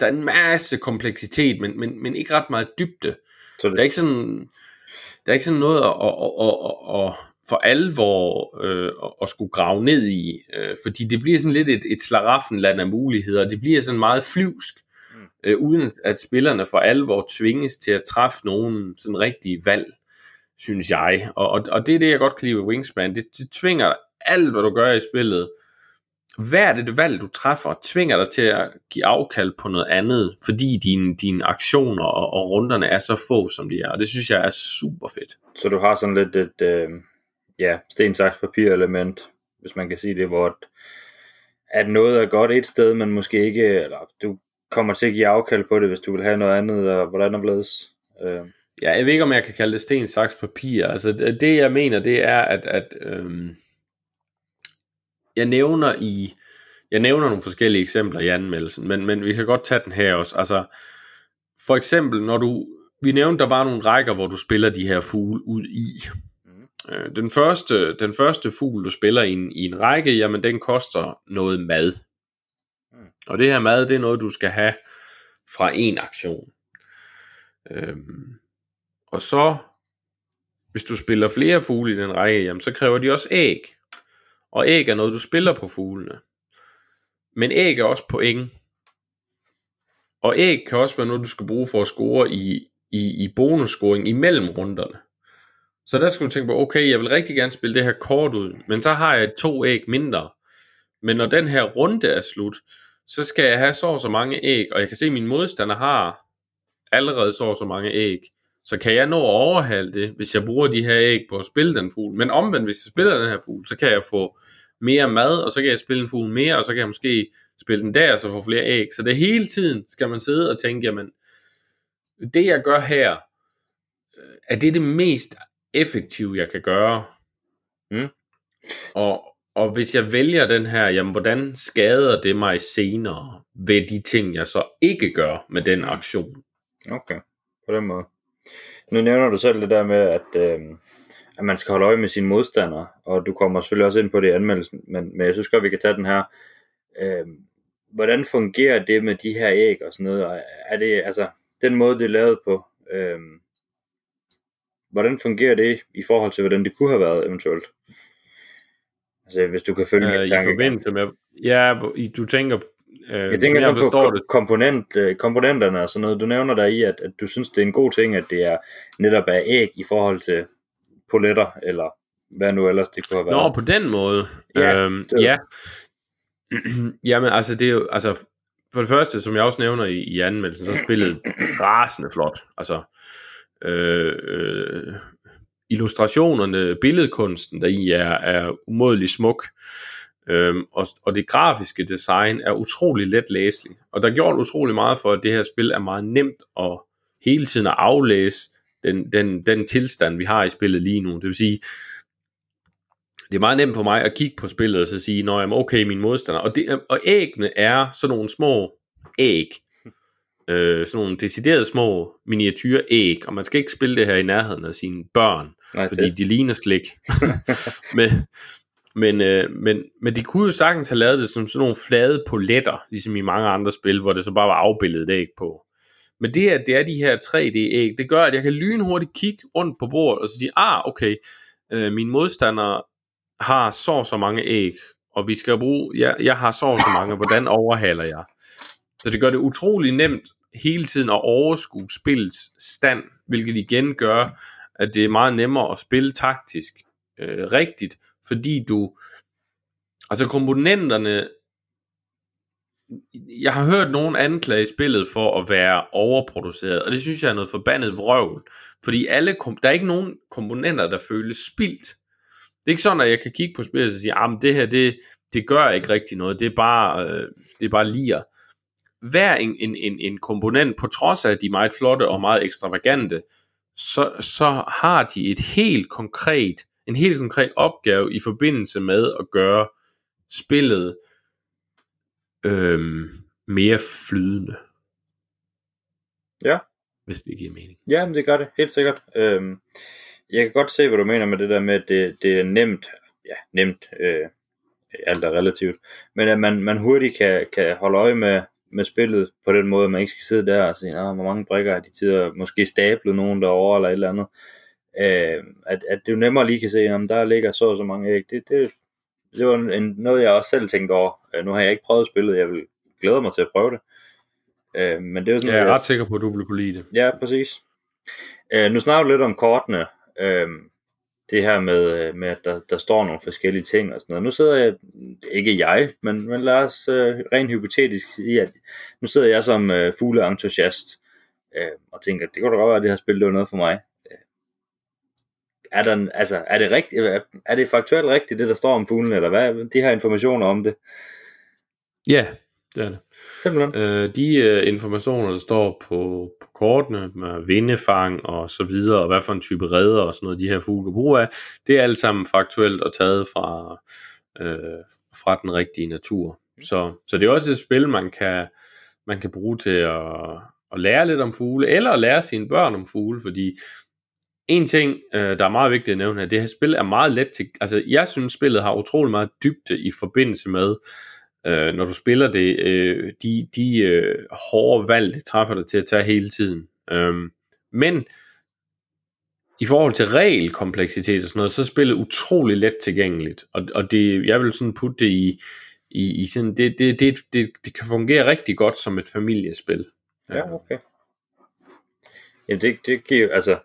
S1: Der er en masse kompleksitet, men, men, men ikke ret meget dybde. Så det... Der er ikke sådan, der er ikke sådan noget at, at, at, at, at for alvor øh, at skulle grave ned i, øh, fordi det bliver sådan lidt et, et slaraffenland af muligheder, det bliver sådan meget flyvsk, mm. øh, uden at spillerne for alvor tvinges til at træffe nogen sådan rigtige valg, synes jeg. Og, og, og det er det, jeg godt kan lide ved Wingspan. Det, det tvinger alt, hvad du gør i spillet, hvert et valg, du træffer, tvinger dig til at give afkald på noget andet, fordi dine, dine aktioner og, og runderne er så få, som de er. Og det synes jeg er super fedt.
S2: Så du har sådan lidt et øh, ja, sten, saks, papir element, hvis man kan sige det, hvor at noget er godt et sted, men måske ikke, eller du kommer til at give afkald på det, hvis du vil have noget andet, og hvordan er blevet?
S1: Øh. Ja, jeg ved ikke, om jeg kan kalde det sten, saks, papir. Altså det, jeg mener, det er, at, at øh, jeg nævner i jeg nævner nogle forskellige eksempler i anmeldelsen, men, men vi kan godt tage den her også. Altså, for eksempel, når du, vi nævnte, der var nogle rækker, hvor du spiller de her fugle ud i. Mm. Øh, den, første, den første fugl, du spiller i en, i en række, jamen den koster noget mad. Mm. Og det her mad, det er noget, du skal have fra en aktion. Øhm, og så, hvis du spiller flere fugle i den række, jamen så kræver de også æg. Og æg er noget, du spiller på fuglene. Men æg er også point. Og æg kan også være noget, du skal bruge for at score i, i, i bonusscoring imellem runderne. Så der skal du tænke på, okay, jeg vil rigtig gerne spille det her kort ud, men så har jeg to æg mindre. Men når den her runde er slut, så skal jeg have så og så mange æg, og jeg kan se, at min modstander har allerede så og så mange æg. Så kan jeg nå at overhale det, hvis jeg bruger de her æg på at spille den fugl. Men omvendt, hvis jeg spiller den her fugl, så kan jeg få mere mad, og så kan jeg spille en fugl mere, og så kan jeg måske spille den der, og så få flere æg. Så det hele tiden skal man sidde og tænke, jamen, det jeg gør her, øh, er det det mest effektive, jeg kan gøre?
S2: Mm.
S1: Og, og hvis jeg vælger den her, jamen hvordan skader det mig senere ved de ting, jeg så ikke gør med den aktion?
S2: Okay, på den måde. Nu nævner du selv det der med, at, øh, at man skal holde øje med sine modstandere, og du kommer selvfølgelig også ind på det i anmeldelsen, men, men jeg synes godt, vi kan tage den her. Øh, hvordan fungerer det med de her æg og sådan noget? Og Er det, altså, den måde, det er lavet på, øh, hvordan fungerer det i forhold til, hvordan det kunne have været eventuelt? Altså, hvis du kan følge
S1: Øh,
S2: min
S1: I
S2: tanke.
S1: forbindelse med, ja, I- du tænker, øh,
S2: Jeg tænker
S1: jeg
S2: på
S1: det,
S2: komponent, øh, komponenterne og sådan noget. Du nævner der i, at, at du synes, det er en god ting, at det er netop er æg i forhold til poletter, eller hvad nu ellers det kunne have været.
S1: Nå, på den måde.
S2: Ja,
S1: øhm,
S2: det-
S1: ja. Jamen, altså, det er jo, altså, for det første, som jeg også nævner i, i anmeldelsen, så spillet rasende flot. Altså, øh, øh, illustrationerne, billedkunsten der i er, er umådelig smuk. Øhm, og, og det grafiske design er utrolig let læseligt. Og der er gjort utrolig meget for, at det her spil er meget nemt at hele tiden at aflæse den, den, den tilstand, vi har i spillet lige nu. Det vil sige, det er meget nemt for mig at kigge på spillet og så sige, nå, jamen, okay, min modstander. Og, det, og æggene er sådan nogle små æg. Øh, sådan nogle deciderede små miniatyre æg. Og man skal ikke spille det her i nærheden af sine børn,
S2: Nej,
S1: fordi
S2: det,
S1: de ligner slik. men, men, øh, men, men de kunne jo sagtens have lavet det som sådan nogle flade poletter, ligesom i mange andre spil, hvor det så bare var afbildet æg på. Men det at det er de her 3D-æg, det gør, at jeg kan lynhurtigt kigge rundt på bordet og så sige, ah, okay, øh, min modstander har så så mange æg, og vi skal bruge, jeg, jeg har så så mange, hvordan overhaler jeg? Så det gør det utrolig nemt hele tiden at overskue spillets stand, hvilket igen gør, at det er meget nemmere at spille taktisk øh, rigtigt, fordi du, altså komponenterne, jeg har hørt nogen anklage spillet for at være overproduceret, og det synes jeg er noget forbandet vrøvl, fordi alle, kom- der er ikke nogen komponenter, der føles spildt. Det er ikke sådan, at jeg kan kigge på spillet og sige, ah, at det her, det, det gør ikke rigtig noget, det er bare, øh, det er bare lir. Hver en, en, en, en komponent, på trods af, at de er meget flotte og meget ekstravagante, så, så har de et helt konkret, en helt konkret opgave i forbindelse med at gøre spillet øhm, mere flydende.
S2: Ja.
S1: Hvis det giver mening.
S2: Ja, men det gør det, helt sikkert. Øhm, jeg kan godt se, hvad du mener med det der med, at det, det er nemt, ja, nemt, øh, alt er relativt, men at man, man hurtigt kan, kan holde øje med, med spillet på den måde, at man ikke skal sidde der og sige, ah, hvor mange brikker er de tider, måske stablet nogen derovre eller et eller andet. Øh, at, at det jo nemmere lige kan se, om der ligger så og så mange æg. Det, det, det var en, noget, jeg også selv tænkte over. Øh, nu har jeg ikke prøvet spillet, jeg vil glæde mig til at prøve det. Øh, men det er sådan,
S1: Jeg er ret sikker på, at du vil kunne lide det.
S2: Ja, præcis. Øh, nu snakker vi lidt om kortene. Øh, det her med, øh, med at der, der står nogle forskellige ting og sådan noget. Nu sidder jeg, ikke jeg, men, men lad os øh, rent hypotetisk sige, at nu sidder jeg som øh, fugleentusiast øh, og tænker, det kunne da godt være, at det her spil det var noget for mig. Øh, er, der, altså, er, det rigtigt, er det faktuelt rigtigt, det der står om fuglen, eller hvad de her informationer om det?
S1: Ja, det er det.
S2: Simpelthen.
S1: Øh, de øh, informationer, der står på, på kortene med vindefang og så videre, og hvad for en type redder og sådan noget, de her fugle kan bruge af, det er alt sammen faktuelt og taget fra, øh, fra den rigtige natur. Så, så det er også et spil, man kan, man kan bruge til at, at lære lidt om fugle, eller at lære sine børn om fugle, fordi en ting, øh, der er meget vigtigt at nævne her, det her spil er meget let til, altså jeg synes spillet har utrolig meget dybde i forbindelse med, øh, når du spiller det, øh, de, de øh, hårde valg, det træffer dig til at tage hele tiden. Øhm, men i forhold til regelkompleksitet og sådan noget, så er spillet utrolig let tilgængeligt. Og, og det, jeg vil sådan putte det i, i, i sådan, det, det, det, det, det kan fungere rigtig godt som et familiespil.
S2: Ja, okay. Jamen det, det giver altså,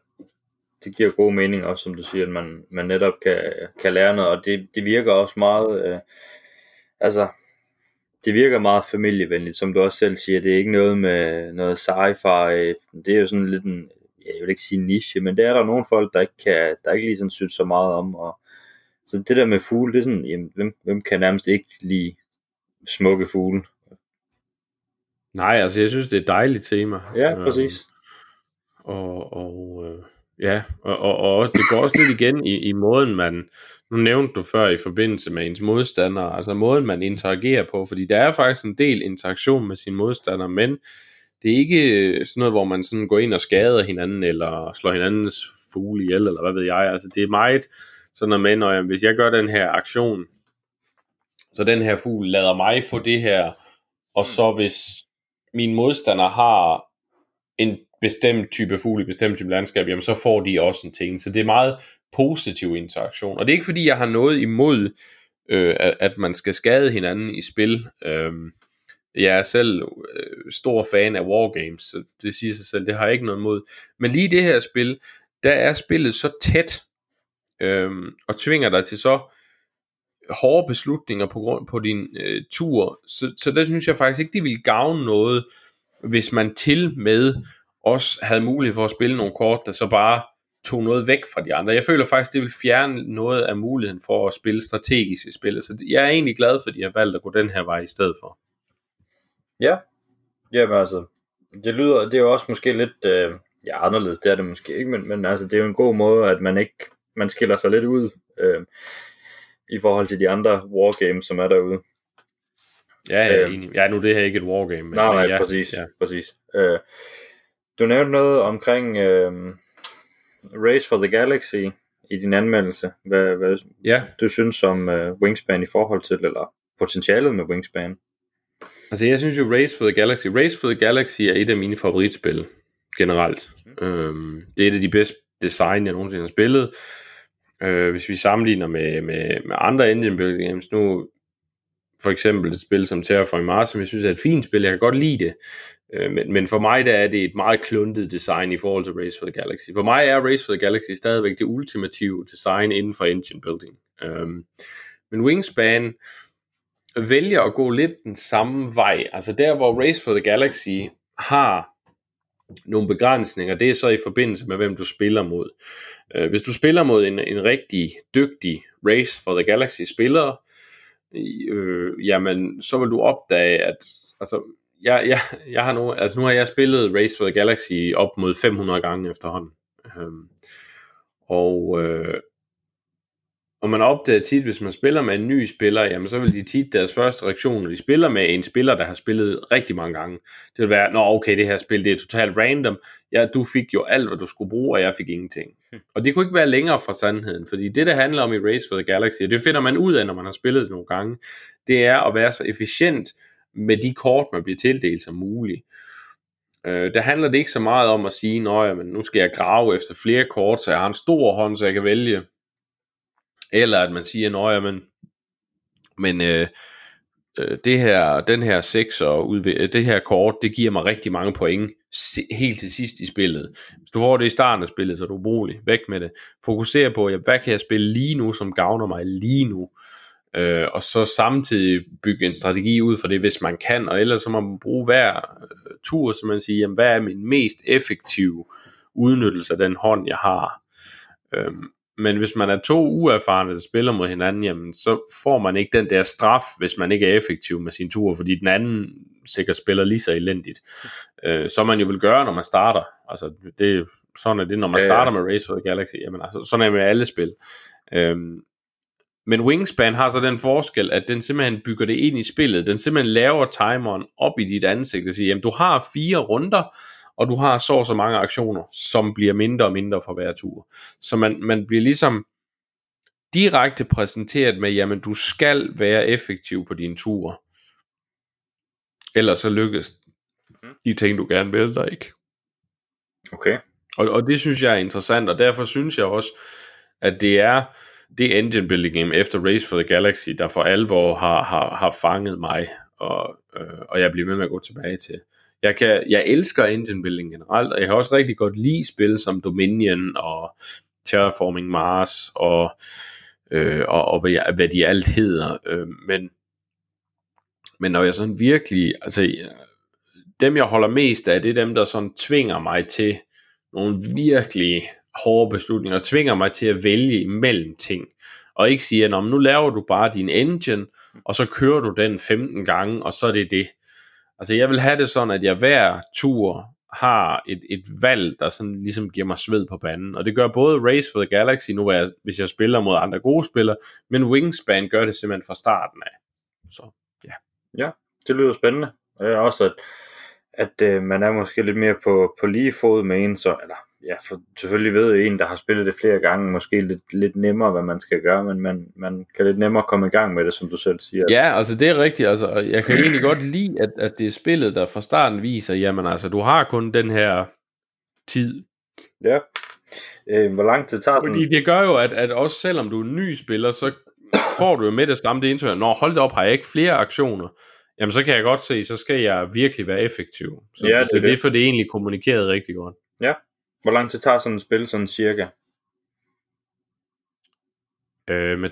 S2: det giver god mening også, som du siger, at man, man netop kan, kan lære noget, og det, det virker også meget, øh, altså, det virker meget familievenligt, som du også selv siger. Det er ikke noget med noget sci-fi. Det er jo sådan lidt en, jeg vil ikke sige niche, men det er der nogle folk, der ikke, kan, der ikke lige sådan synes så meget om. Og, så det der med fugle, det er sådan, jamen, hvem, hvem kan nærmest ikke lide smukke fugle?
S1: Nej, altså jeg synes, det er et dejligt tema.
S2: Ja, præcis.
S1: Øhm, og, og øh, ja, og, og, og det går også lidt igen i, i måden, man, nu nævnte du før i forbindelse med ens modstandere, altså måden man interagerer på, fordi der er faktisk en del interaktion med sine modstandere, men det er ikke øh, sådan noget, hvor man sådan går ind og skader hinanden, eller slår hinandens fugle ihjel, eller hvad ved jeg, altså det er meget sådan noget med, når jeg, hvis jeg gør den her aktion, så den her fugl lader mig få det her, og så hvis min modstander har en bestemt type fugl i bestemt type landskab, jamen så får de også en ting. Så det er meget positiv interaktion. Og det er ikke fordi, jeg har noget imod, øh, at, man skal skade hinanden i spil. Øh, jeg er selv øh, stor fan af wargames, så det siger sig selv, det har jeg ikke noget imod. Men lige det her spil, der er spillet så tæt, øh, og tvinger dig til så hårde beslutninger på grund på din øh, tur, så, så der synes jeg faktisk ikke, det ville gavne noget, hvis man til med også havde mulighed for at spille nogle kort, der så bare tog noget væk fra de andre. Jeg føler faktisk, det vil fjerne noget af muligheden for at spille strategisk i spillet, så jeg er egentlig glad for, at de har valgt at gå den her vej i stedet for.
S2: Ja, jamen altså, det lyder, det er jo også måske lidt, øh, ja anderledes, det er det måske ikke, men, men altså, det er jo en god måde, at man ikke, man skiller sig lidt ud, øh, i forhold til de andre wargames, som er derude.
S1: Ja, jeg er øh, enig. Ja, nu det her ikke et wargame. Men,
S2: nej, nej,
S1: ja,
S2: præcis, ja. præcis. Øh, du nævnte noget omkring øh, Race for the Galaxy i din anmeldelse. Hvad, hvad
S1: ja.
S2: du synes om øh, Wingspan i forhold til, eller potentialet med Wingspan?
S1: Altså jeg synes jo Race for the Galaxy, Race for the Galaxy er et af mine favoritspil generelt. Mm. Øhm, det er et af de bedste design, jeg nogensinde har spillet. Øh, hvis vi sammenligner med, med, med andre engine building games, nu for eksempel et spil som Terraforming Mars, som jeg synes er et fint spil, jeg kan godt lide det, øh, men, men for mig der er det et meget kluntet design i forhold til Race for the Galaxy. For mig er Race for the Galaxy stadigvæk det ultimative design inden for engine building. Um, men Wingspan vælger at gå lidt den samme vej. Altså der, hvor Race for the Galaxy har nogle begrænsninger, det er så i forbindelse med, hvem du spiller mod. Uh, hvis du spiller mod en, en rigtig dygtig Race for the Galaxy spiller, øh, jamen, så vil du opdage, at altså, jeg, jeg, jeg har nu, altså nu har jeg spillet Race for the Galaxy op mod 500 gange efterhånden. Um, og, øh, og man opdager tit, hvis man spiller med en ny spiller, jamen så vil de tit deres første reaktion, når de spiller med en spiller, der har spillet rigtig mange gange, det vil være, nå okay, det her spil, det er totalt random, ja, du fik jo alt, hvad du skulle bruge, og jeg fik ingenting. Hmm. Og det kunne ikke være længere fra sandheden, fordi det, der handler om i Race for the Galaxy, og det finder man ud af, når man har spillet det nogle gange, det er at være så efficient med de kort, man bliver tildelt som muligt. Øh, der handler det ikke så meget om at sige, at nu skal jeg grave efter flere kort, så jeg har en stor hånd, så jeg kan vælge eller at man siger, at men, men øh, det her, den her 6 og det her kort, det giver mig rigtig mange point helt til sidst i spillet. Hvis du får det i starten af spillet, så er du ubrugelig. Væk med det. Fokuser på, ja, hvad kan jeg spille lige nu, som gavner mig lige nu. Øh, og så samtidig bygge en strategi ud for det, hvis man kan, og ellers så må man bruge hver øh, tur, så man siger, jamen, hvad er min mest effektive udnyttelse af den hånd, jeg har. Øh, men hvis man er to uerfarne, der spiller mod hinanden, jamen, så får man ikke den der straf, hvis man ikke er effektiv med sin tur, fordi den anden sikkert spiller lige så elendigt. Øh, som man jo vil gøre, når man starter. Altså, det, sådan er det, når man ja, ja. starter med Race for the Galaxy. Jamen, altså, sådan er det med alle spil. Øhm, men Wingspan har så den forskel, at den simpelthen bygger det ind i spillet. Den simpelthen laver timeren op i dit ansigt og siger, jamen du har fire runder, og du har så så mange aktioner, som bliver mindre og mindre for hver tur. Så man, man bliver ligesom direkte præsenteret med, jamen du skal være effektiv på din tur. Ellers så lykkes mhm. de ting, du gerne vil, der ikke.
S2: Okay.
S1: Og, og det synes jeg er interessant, og derfor synes jeg også, at det er det engine building game efter Race for the Galaxy, der for alvor har, har, har fanget mig, og, øh, og jeg bliver med med at gå tilbage til jeg, kan, jeg elsker engine building generelt, og jeg har også rigtig godt lide spil som Dominion og Terraforming Mars og, øh, og, og hvad, hvad de alt hedder. Øh, men, Men når jeg sådan virkelig, altså dem jeg holder mest af, det er dem, der sådan tvinger mig til nogle virkelig hårde beslutninger, og tvinger mig til at vælge imellem ting, og ikke sige, at nu laver du bare din engine, og så kører du den 15 gange, og så er det det. Altså jeg vil have det sådan, at jeg hver tur har et, et valg, der sådan ligesom giver mig sved på panden. Og det gør både Race for the Galaxy, nu jeg, hvis jeg spiller mod andre gode spillere, men Wingspan gør det simpelthen fra starten af. Så ja.
S2: Ja, det lyder spændende. Øh, også at, at øh, man er måske lidt mere på, på lige fod med en, så, eller ja, for selvfølgelig ved en, der har spillet det flere gange, måske lidt, lidt nemmere, hvad man skal gøre, men man, man kan lidt nemmere komme i gang med det, som du selv siger.
S1: Ja, altså det er rigtigt. Altså, jeg kan egentlig godt lide, at, at det er spillet, der fra starten viser, jamen altså, du har kun den her tid.
S2: Ja. Øh, hvor lang tid tager den?
S1: Fordi det gør jo, at, at også selvom du er en ny spiller, så får du jo med det samme det indtryk, når hold op, har jeg ikke flere aktioner, jamen så kan jeg godt se, så skal jeg virkelig være effektiv. Så, ja, det, så det, det er for det egentlig kommunikeret rigtig godt.
S2: Ja, hvor lang tid tager sådan et spil, sådan cirka?
S1: Øh, med,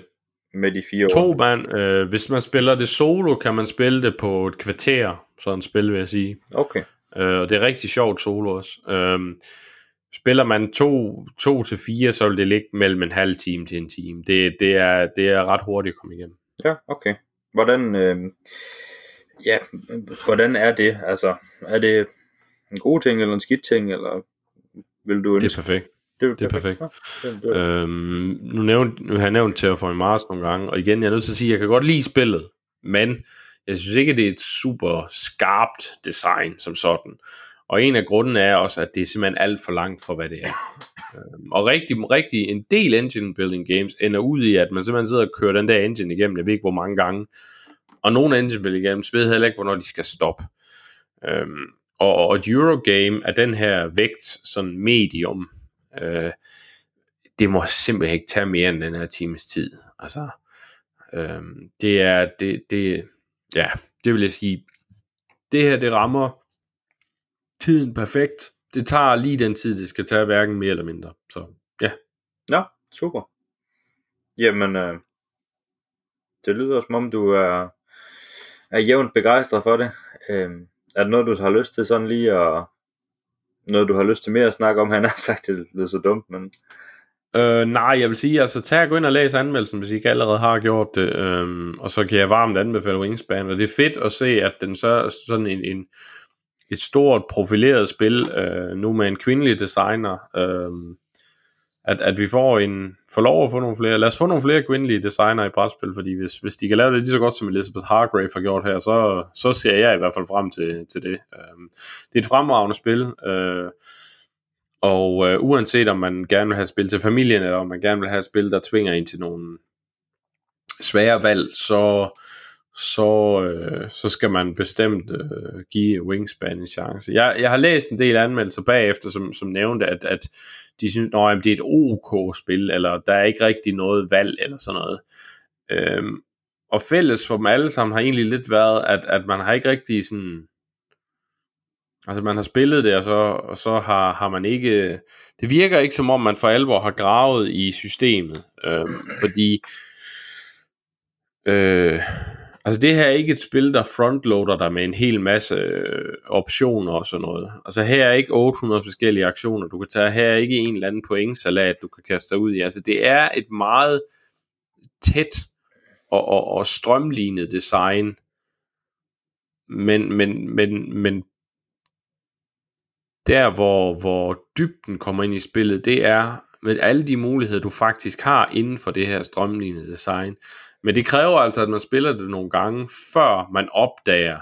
S2: med de fire
S1: to mand. Øh, hvis man spiller det solo, kan man spille det på et kvarter, sådan spil vil jeg sige.
S2: Okay.
S1: Øh, og det er rigtig sjovt solo også. Øh, spiller man to, to til fire, så vil det ligge mellem en halv time til en time. Det, det, er, det er ret hurtigt at komme igennem.
S2: Ja, okay. Hvordan, øh, ja, hvordan er det? Altså, er det en god ting eller en skidt ting, eller vil du
S1: ønske? Det er perfekt. Det er, det er perfekt. perfekt. Ja, det er... Øhm, nu, nævnt, nu har jeg nævnt Terraform Mars nogle gange, og igen, jeg er nødt til at sige, at jeg kan godt lide spillet, men jeg synes ikke, at det er et super skarpt design som sådan. Og en af grunden er også, at det er simpelthen alt for langt for, hvad det er. øhm, og rigtig, rigtig en del engine building games ender ud i, at man simpelthen sidder og kører den der engine igennem, jeg ved ikke hvor mange gange. Og nogle engine building games ved heller ikke, hvornår de skal stoppe. Øhm, og, og et Eurogame er den her vægt, sådan medium, øh, det må simpelthen ikke tage mere end den her times tid. Altså, øh, det er, det, det, ja, det vil jeg sige, det her, det rammer tiden perfekt. Det tager lige den tid, det skal tage, hverken mere eller mindre. Så, ja.
S2: Ja, super. Jamen, øh, det lyder som om, du er, er jævnt begejstret for det. Øh, er det noget, du har lyst til sådan lige at... Noget, du har lyst til mere at snakke om? Han har sagt, det lyder så dumt, men...
S1: Øh, nej, jeg vil sige, altså tag og gå ind og læs anmeldelsen, hvis I ikke allerede har gjort det, øhm, og så kan jeg varmt anbefale Wingspan, og det er fedt at se, at den så sådan en, en et stort profileret spil, øh, nu med en kvindelig designer, øh, at, at vi får en får lov at få nogle flere, lad os få nogle flere kvindelige designer i brætspil, fordi hvis, hvis de kan lave det lige så godt som Elizabeth Hargrave har gjort her, så, så ser jeg i hvert fald frem til, til det. Um, det er et fremragende spil, uh, og uh, uanset om man gerne vil have spil til familien, eller om man gerne vil have spil, der tvinger en til nogle svære valg, så, så, øh, så skal man bestemt øh, give Wingspan en chance. Jeg, jeg har læst en del anmeldelser bagefter, som, som nævnte, at, at de synes, at det er et OK-spil, eller der er ikke rigtig noget valg, eller sådan noget. Øhm, og fælles for dem alle sammen har egentlig lidt været, at, at man har ikke rigtig sådan... Altså man har spillet det, og så, og så har, har man ikke... Det virker ikke som om, man for alvor har gravet i systemet. Øhm, fordi... Øh, Altså det her er ikke et spil, der frontloader dig med en hel masse øh, optioner og sådan noget. Altså her er ikke 800 forskellige aktioner, du kan tage. Her er ikke en eller anden pointsalat, du kan kaste dig ud i. Altså det er et meget tæt og, og, og strømlignet design. Men, men, men, men der hvor, hvor dybden kommer ind i spillet, det er med alle de muligheder, du faktisk har inden for det her strømlignede design. Men det kræver altså, at man spiller det nogle gange, før man opdager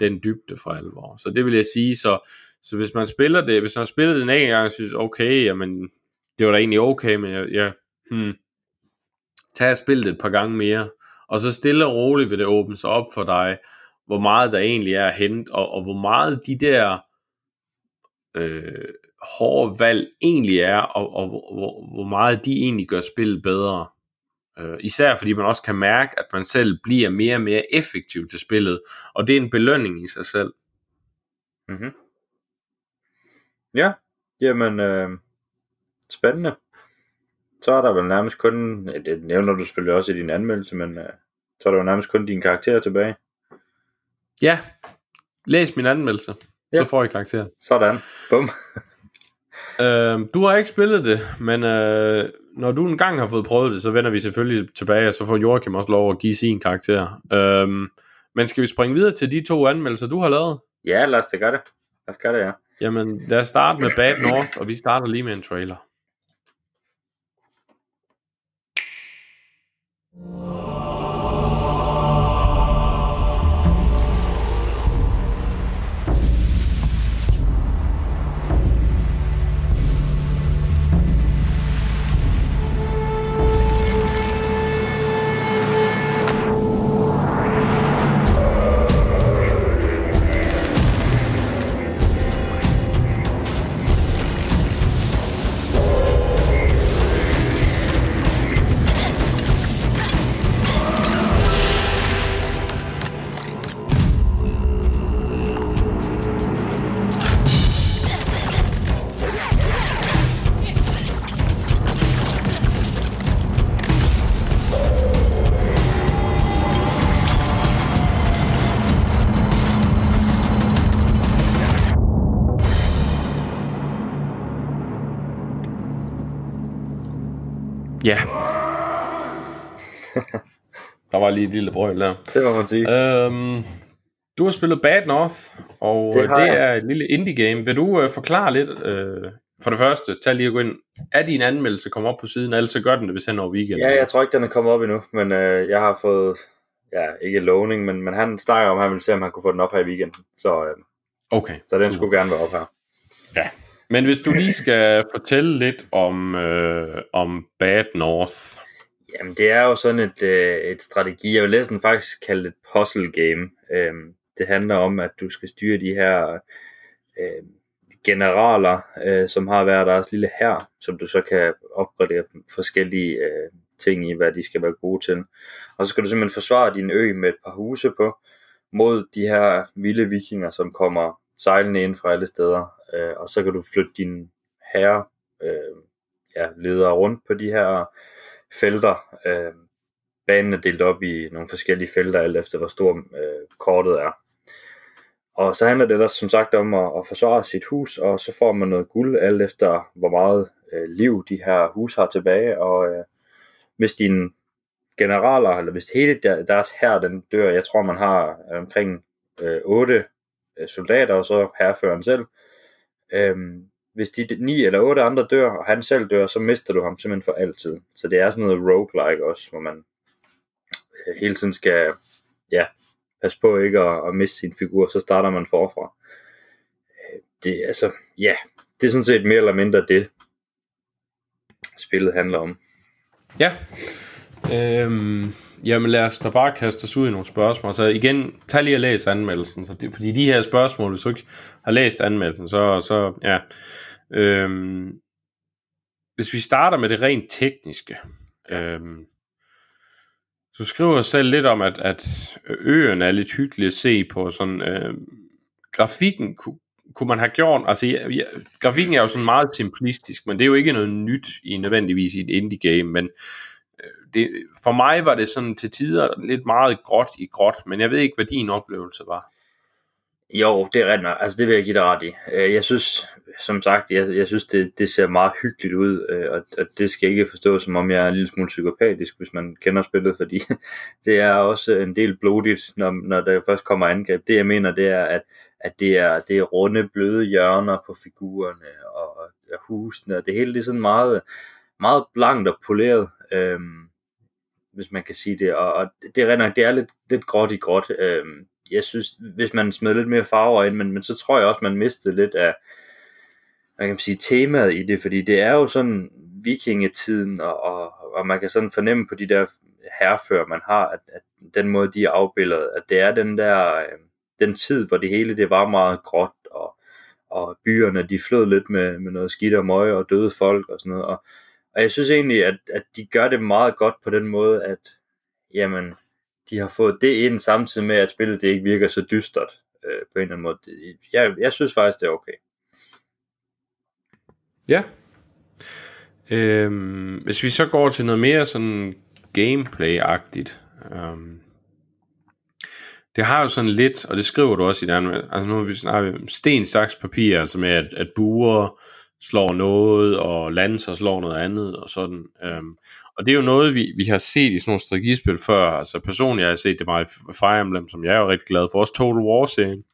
S1: den dybde for alvor. Så det vil jeg sige, så, så hvis man spiller det, hvis man har spillet det en gang, og synes, okay, jamen, det var da egentlig okay, men jeg, jeg hmm, tag og spil det et par gange mere, og så stille og roligt vil det åbne sig op for dig, hvor meget der egentlig er at hente, og, og hvor meget de der øh, hårde valg egentlig er, og, og hvor, hvor meget de egentlig gør spillet bedre. Øh, især fordi man også kan mærke, at man selv bliver mere og mere effektiv til spillet, og det er en belønning i sig selv.
S2: Mm-hmm. Ja, jamen øh, spændende. Så er der vel nærmest kun, det nævner du selvfølgelig også i din anmeldelse, men øh, så er der jo nærmest kun din karakter tilbage.
S1: ja, læs min anmeldelse,
S2: Ja.
S1: så får I karakter.
S2: Sådan. Bum.
S1: Øh, du har ikke spillet det, men øh, når du engang har fået prøvet det, så vender vi selvfølgelig tilbage, og så får Joachim også lov at give sin karakter. Øh, men skal vi springe videre til de to anmeldelser, du har lavet?
S2: Ja, lad os da gøre det. Lad os gøre det, ja.
S1: Jamen, lad os starte med Bad North, og vi starter lige med en trailer. Ja. Lige et lille brøl der.
S2: Det må man sige.
S1: Øhm, du har spillet Bad North, og
S2: Det
S1: det,
S2: jeg.
S1: er et lille indie game. Vil du øh, forklare lidt, øh, for det første, tag lige at gå ind, er din anmeldelse kommet op på siden, ellers så gør den det, hvis han over weekenden.
S2: Ja, jeg tror ikke, den er kommet op endnu, men øh, jeg har fået, ja, ikke lovning, men, men han snakker om, at han vil se, om han kunne få den op her i weekenden. Så, øh,
S1: Okay,
S2: så den
S1: super.
S2: skulle gerne være op her.
S1: Men hvis du lige skal fortælle lidt om, øh, om Bad North.
S2: Jamen, det er jo sådan et, øh, et strategi. Jeg vil næsten faktisk kalde det et puzzle game. Øhm, det handler om, at du skal styre de her øh, generaler, øh, som har hver deres lille her, som du så kan opgradere forskellige øh, ting i, hvad de skal være gode til. Og så skal du simpelthen forsvare din ø med et par huse på, mod de her vilde vikinger, som kommer sejlende ind fra alle steder. Øh, og så kan du flytte din herre, øh, ja, ledere rundt på de her felter. Øh, banen er delt op i nogle forskellige felter, alt efter hvor stor øh, kortet er. Og så handler det der som sagt om at, at forsvare sit hus, og så får man noget guld, alt efter hvor meget øh, liv de her hus har tilbage. Og øh, hvis dine generaler, eller hvis hele der, deres her den dør, jeg tror man har omkring øh, 8 øh, soldater, og så herreføreren selv. øh, hvis de ni eller otte andre dør, og han selv dør, så mister du ham simpelthen for altid. Så det er sådan noget roguelike også, hvor man øh, hele tiden skal ja, passe på ikke at, at miste sin figur, så starter man forfra. Øh, det, altså, ja, det er sådan set mere eller mindre det, spillet handler om.
S1: Ja. Øhm, jamen lad os da bare kaste os ud i nogle spørgsmål. Så igen, tag lige og læs anmeldelsen. Så det, fordi de her spørgsmål, hvis du ikke har læst anmeldelsen, så, så ja. Øhm, hvis vi starter med det rent tekniske. Øhm, du skriver selv lidt om, at, at øen er lidt hyggelig at se på. Sådan, øhm, grafikken kunne, kunne man have gjort, altså ja, ja, grafikken er jo sådan meget simplistisk, men det er jo ikke noget nyt i nødvendigvis i et indie game, men øh, det, for mig var det sådan til tider lidt meget gråt i gråt, men jeg ved ikke, hvad din oplevelse var.
S2: Jo, det er rigtigt nok. Altså, det vil jeg give dig ret i. Øh, jeg synes, som sagt, jeg, jeg synes, det, det ser meget hyggeligt ud, øh, og, og det skal ikke forstås, som om jeg er en lille smule psykopatisk, hvis man kender spillet, fordi det er også en del blodigt, når, når der først kommer angreb. Det, jeg mener, det er, at, at det, er, det er runde, bløde hjørner på figurerne og, og husene, og det hele det er sådan meget, meget blankt og poleret, øhm, hvis man kan sige det, og, og det er nok, det er lidt, lidt gråt i gråt, øhm, jeg synes, hvis man smed lidt mere farver ind, men, men så tror jeg også, man mistede lidt af, hvad kan man sige, temaet i det, fordi det er jo sådan vikingetiden, og, og, og man kan sådan fornemme på de der herfører, man har, at, at den måde, de er afbildet, at det er den der, øh, den tid, hvor det hele, det var meget gråt, og, og byerne, de flød lidt med, med noget skidt og møg, og døde folk, og sådan noget, og, og jeg synes egentlig, at, at de gør det meget godt på den måde, at, jamen, de har fået det ind samtidig med, at spillet det ikke virker så dystert øh, på en eller anden måde. Jeg, jeg synes faktisk, det er okay.
S1: Ja. Øhm, hvis vi så går til noget mere sådan gameplay-agtigt. Øhm, det har jo sådan lidt, og det skriver du også i den, altså nu har vi snakket om sten, saks, papir, altså med at, at buer slår noget, og lanser slår noget andet, og sådan. Øhm, og det er jo noget, vi, vi har set i sådan nogle strategispil før, altså personligt har jeg set det meget i Fire Emblem, som jeg er jo rigtig glad for, også Total War-serien.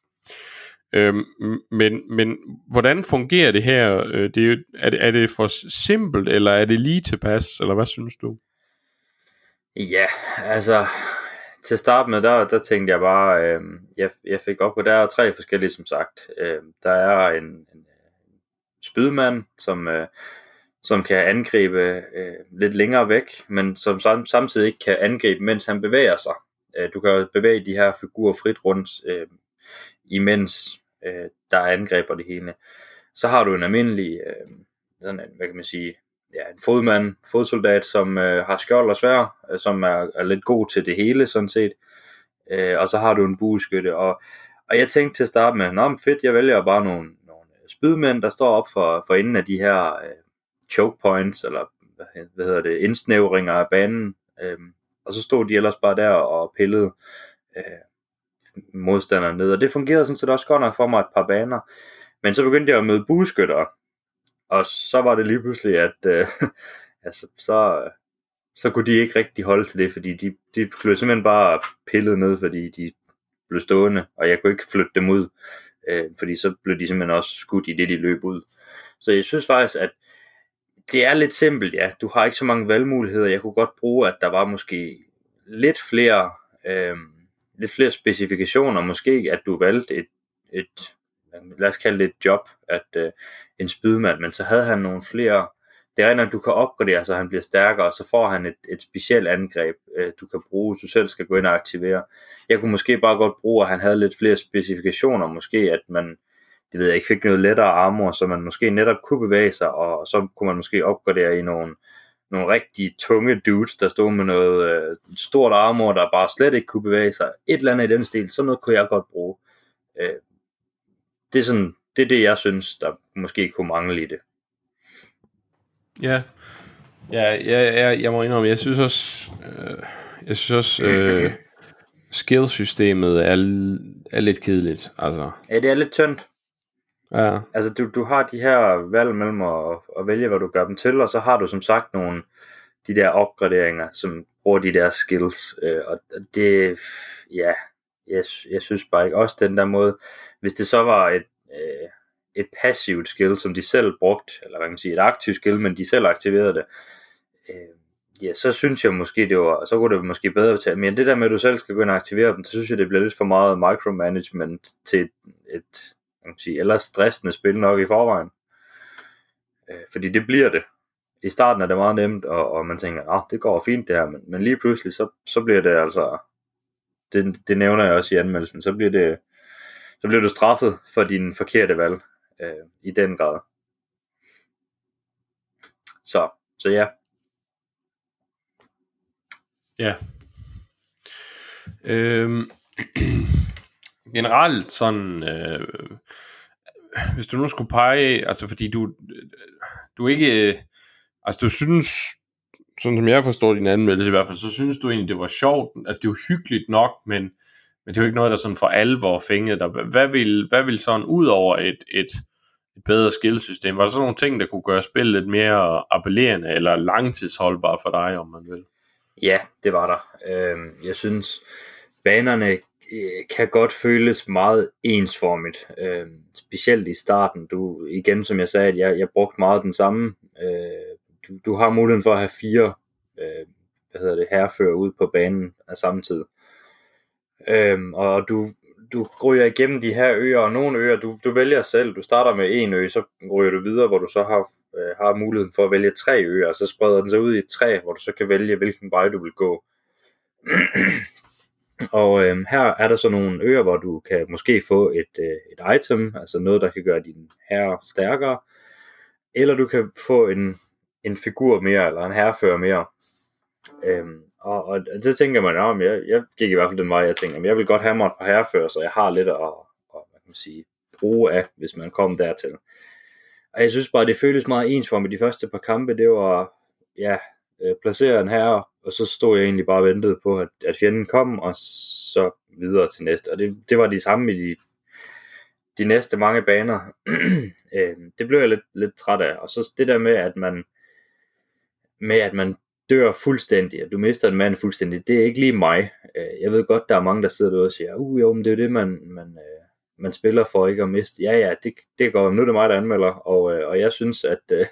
S1: Øhm, men, men hvordan fungerer det her? Øh, det er, jo, er, det, er det for simpelt, eller er det lige tilpas, eller hvad synes du?
S2: Ja, altså til at starte med, der, der tænkte jeg bare, øh, jeg, jeg fik op på, der er tre forskellige som sagt. Øh, der er en, en spydmand, som, øh, som kan angribe øh, lidt længere væk, men som sam, samtidig ikke kan angribe, mens han bevæger sig. Øh, du kan jo bevæge de her figurer frit rundt, øh, imens øh, der er angreb og det hele. Så har du en almindelig, øh, sådan en, hvad kan man sige, ja, en fodmand, fodsoldat, som øh, har skjold og svær, øh, som er, er lidt god til det hele, sådan set. Øh, og så har du en bueskytte, og, og jeg tænkte til at starte med, nå fedt, jeg vælger bare nogle, nogle spydmænd, der står op for, for enden af de her øh, choke points, eller hvad, hedder det, indsnævringer af banen. Øh, og så stod de ellers bare der og pillede øh, modstanderen ned, og det fungerede sådan set også godt nok for mig et par baner. Men så begyndte jeg at møde bueskyttere, og så var det lige pludselig, at øh, altså, så, øh, så kunne de ikke rigtig holde til det, fordi de, de blev simpelthen bare pillet ned, fordi de blev stående, og jeg kunne ikke flytte dem ud, øh, fordi så blev de simpelthen også skudt i det, de løb ud. Så jeg synes faktisk, at det er lidt simpelt, ja. Du har ikke så mange valgmuligheder. Jeg kunne godt bruge, at der var måske lidt flere, øh, lidt flere specifikationer. Måske, at du valgte et, et lad os kalde det et job, at øh, en spydmand, men så havde han nogle flere, det er, når du kan opgradere, så han bliver stærkere, og så får han et, et specielt angreb, øh, du kan bruge, du selv skal gå ind og aktivere. Jeg kunne måske bare godt bruge, at han havde lidt flere specifikationer, måske at man, det ved jeg ikke, fik noget lettere armor, så man måske netop kunne bevæge sig, og så kunne man måske opgradere i nogle, nogle rigtig tunge dudes, der stod med noget øh, stort armor, der bare slet ikke kunne bevæge sig. Et eller andet i den stil, så noget kunne jeg godt bruge. Øh, det er sådan, det er det, jeg synes, der måske kunne mangle i det.
S1: Ja, ja, ja, ja jeg må indrømme, jeg synes også, øh, jeg synes også, øh, skillsystemet er, er lidt kedeligt, altså.
S2: Ja, det er lidt tyndt.
S1: Ja.
S2: Altså, du, du har de her valg mellem at, at vælge, hvad du gør dem til, og så har du som sagt nogle, de der opgraderinger, som bruger de der skills, øh, og det, ja, jeg, jeg synes bare ikke, også den der måde, hvis det så var et, øh, et passivt skill, som de selv brugte, eller hvad kan man sige, et aktivt skill, men de selv aktiverede det, øh, ja, så synes jeg måske, det var, så kunne det måske bedre til, men det der med, at du selv skal gå ind og aktivere dem, så synes jeg, det bliver lidt for meget micromanagement til et, et kan man sige, ellers stressende spil nok i forvejen. Øh, fordi det bliver det. I starten er det meget nemt, og, og man tænker, at det går fint det her, men, men lige pludselig, så, så bliver det altså, det, det nævner jeg også i anmeldelsen, så bliver det, så bliver du straffet for din forkerte valg øh, i den grad. Så, så ja.
S1: Ja. Øhm, generelt sådan, øh, hvis du nu skulle pege, altså fordi du, du ikke, øh, altså du synes, sådan som jeg forstår din anmeldelse i hvert fald, så synes du egentlig, det var sjovt, at det var hyggeligt nok, men, men det er jo ikke noget, der sådan for alvor fængede dig. Hvad vil, hvad vil sådan ud over et, et, et bedre skillsystem? Var der sådan nogle ting, der kunne gøre spillet lidt mere appellerende eller langtidsholdbart for dig, om man vil?
S2: Ja, det var der. Øh, jeg synes, banerne øh, kan godt føles meget ensformigt, øh, specielt i starten. Du, igen som jeg sagde, at jeg, jeg brugte meget den samme. Øh, du, du har muligheden for at have fire øh, hvad hedder det, herfører ud på banen af samme tid. Øh, og du, du ryger igennem de her øer, og nogle øer, du, du vælger selv. Du starter med en ø, så ryger du videre, hvor du så har, øh, har muligheden for at vælge tre øer, og så spreder den sig ud i et træ, hvor du så kan vælge, hvilken vej du vil gå og øh, her er der så nogle øer, hvor du kan måske få et, øh, et item, altså noget, der kan gøre din herre stærkere, eller du kan få en, en figur mere, eller en herrefører mere. Øhm, og, og det tænker man, om jeg, jeg gik i hvert fald den vej, jeg tænker, jeg vil godt have mig et par herrefører, så jeg har lidt at, at hvad kan man sige, bruge af, hvis man kommer dertil. Og jeg synes bare, det føles meget ens for mig de første par kampe, det var, ja, øh, placere en her, og så stod jeg egentlig bare og ventede på, at, at fjenden kom, og så videre til næste. Og det, det var de samme i de, de næste mange baner. øh, det blev jeg lidt, lidt træt af. Og så det der med, at man med at man dør fuldstændig, at du mister en mand fuldstændig, det er ikke lige mig. Øh, jeg ved godt, der er mange, der sidder derude og siger, uh jo, men det er jo det, man, man, øh, man spiller for ikke at miste. Ja, ja, det, det går, nu er det mig, der anmelder, og, øh, og jeg synes, at øh,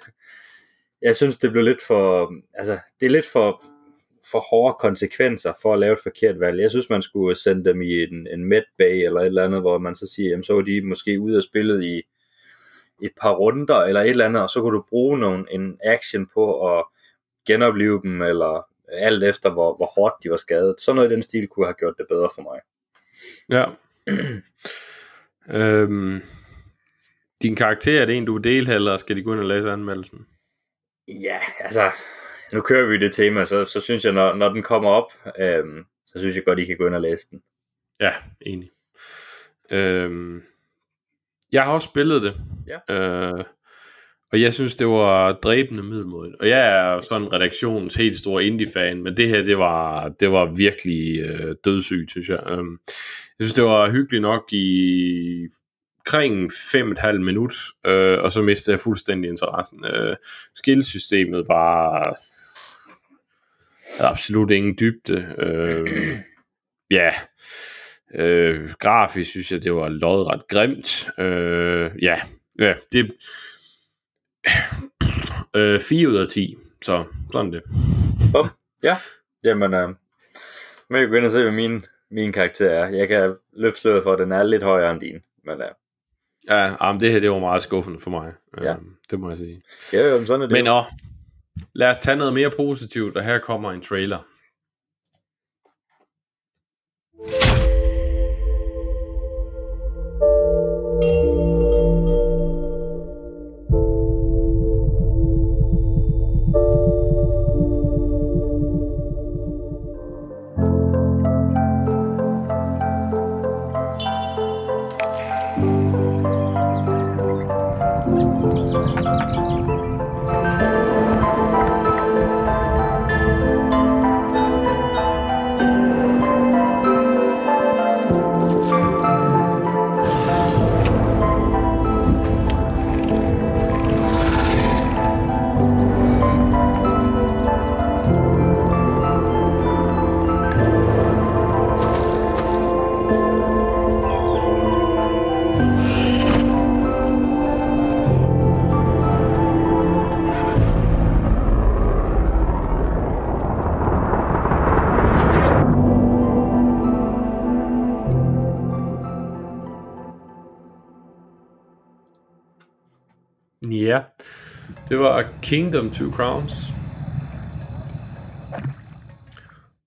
S2: jeg synes, det blev lidt for, altså, det er lidt for, for hårde konsekvenser for at lave et forkert valg. Jeg synes, man skulle sende dem i en, en medbay eller et eller andet, hvor man så siger, jamen, så var de måske ude og spillet i et par runder eller et eller andet, og så kunne du bruge nogen, en action på at genopleve dem, eller alt efter, hvor, hvor hårdt de var skadet. Sådan noget i den stil kunne have gjort det bedre for mig.
S1: Ja. øhm, din karakter, er det en, du vil dele, eller skal de gå ind og læse anmeldelsen?
S2: Ja, altså, nu kører vi det tema, så, så synes jeg, når, når den kommer op, øhm, så synes jeg godt, I kan gå ind og læse den.
S1: Ja, enig. Øhm, jeg har også spillet det.
S2: Ja.
S1: Øh, og jeg synes, det var dræbende middelmodigt. Og jeg er sådan redaktionens helt store indie-fan, men det her, det var, det var virkelig øh, dødssygt, synes jeg. Um, jeg synes, det var hyggeligt nok i kring 5,5 minut, øh, og så mistede jeg fuldstændig interessen. Øh, skillsystemet var absolut ingen dybde. Øh, ja, øh, grafisk synes jeg, det var lodret grimt. Øh, ja, ja, det øh, 4 ud af 10, så sådan det.
S2: Bum. Ja, jamen, øh, man jeg gå ind og se, hvad min, min karakter er. Jeg kan løfte sløret for, at den er lidt højere end din, men øh,
S1: Ja, men det her det var meget skuffende for mig.
S2: Ja.
S1: Øhm, det må jeg sige.
S2: ja, jo, sådan er det.
S1: Men og, lad os tage noget mere positivt, og her kommer en trailer. Det var Kingdom Two Crowns.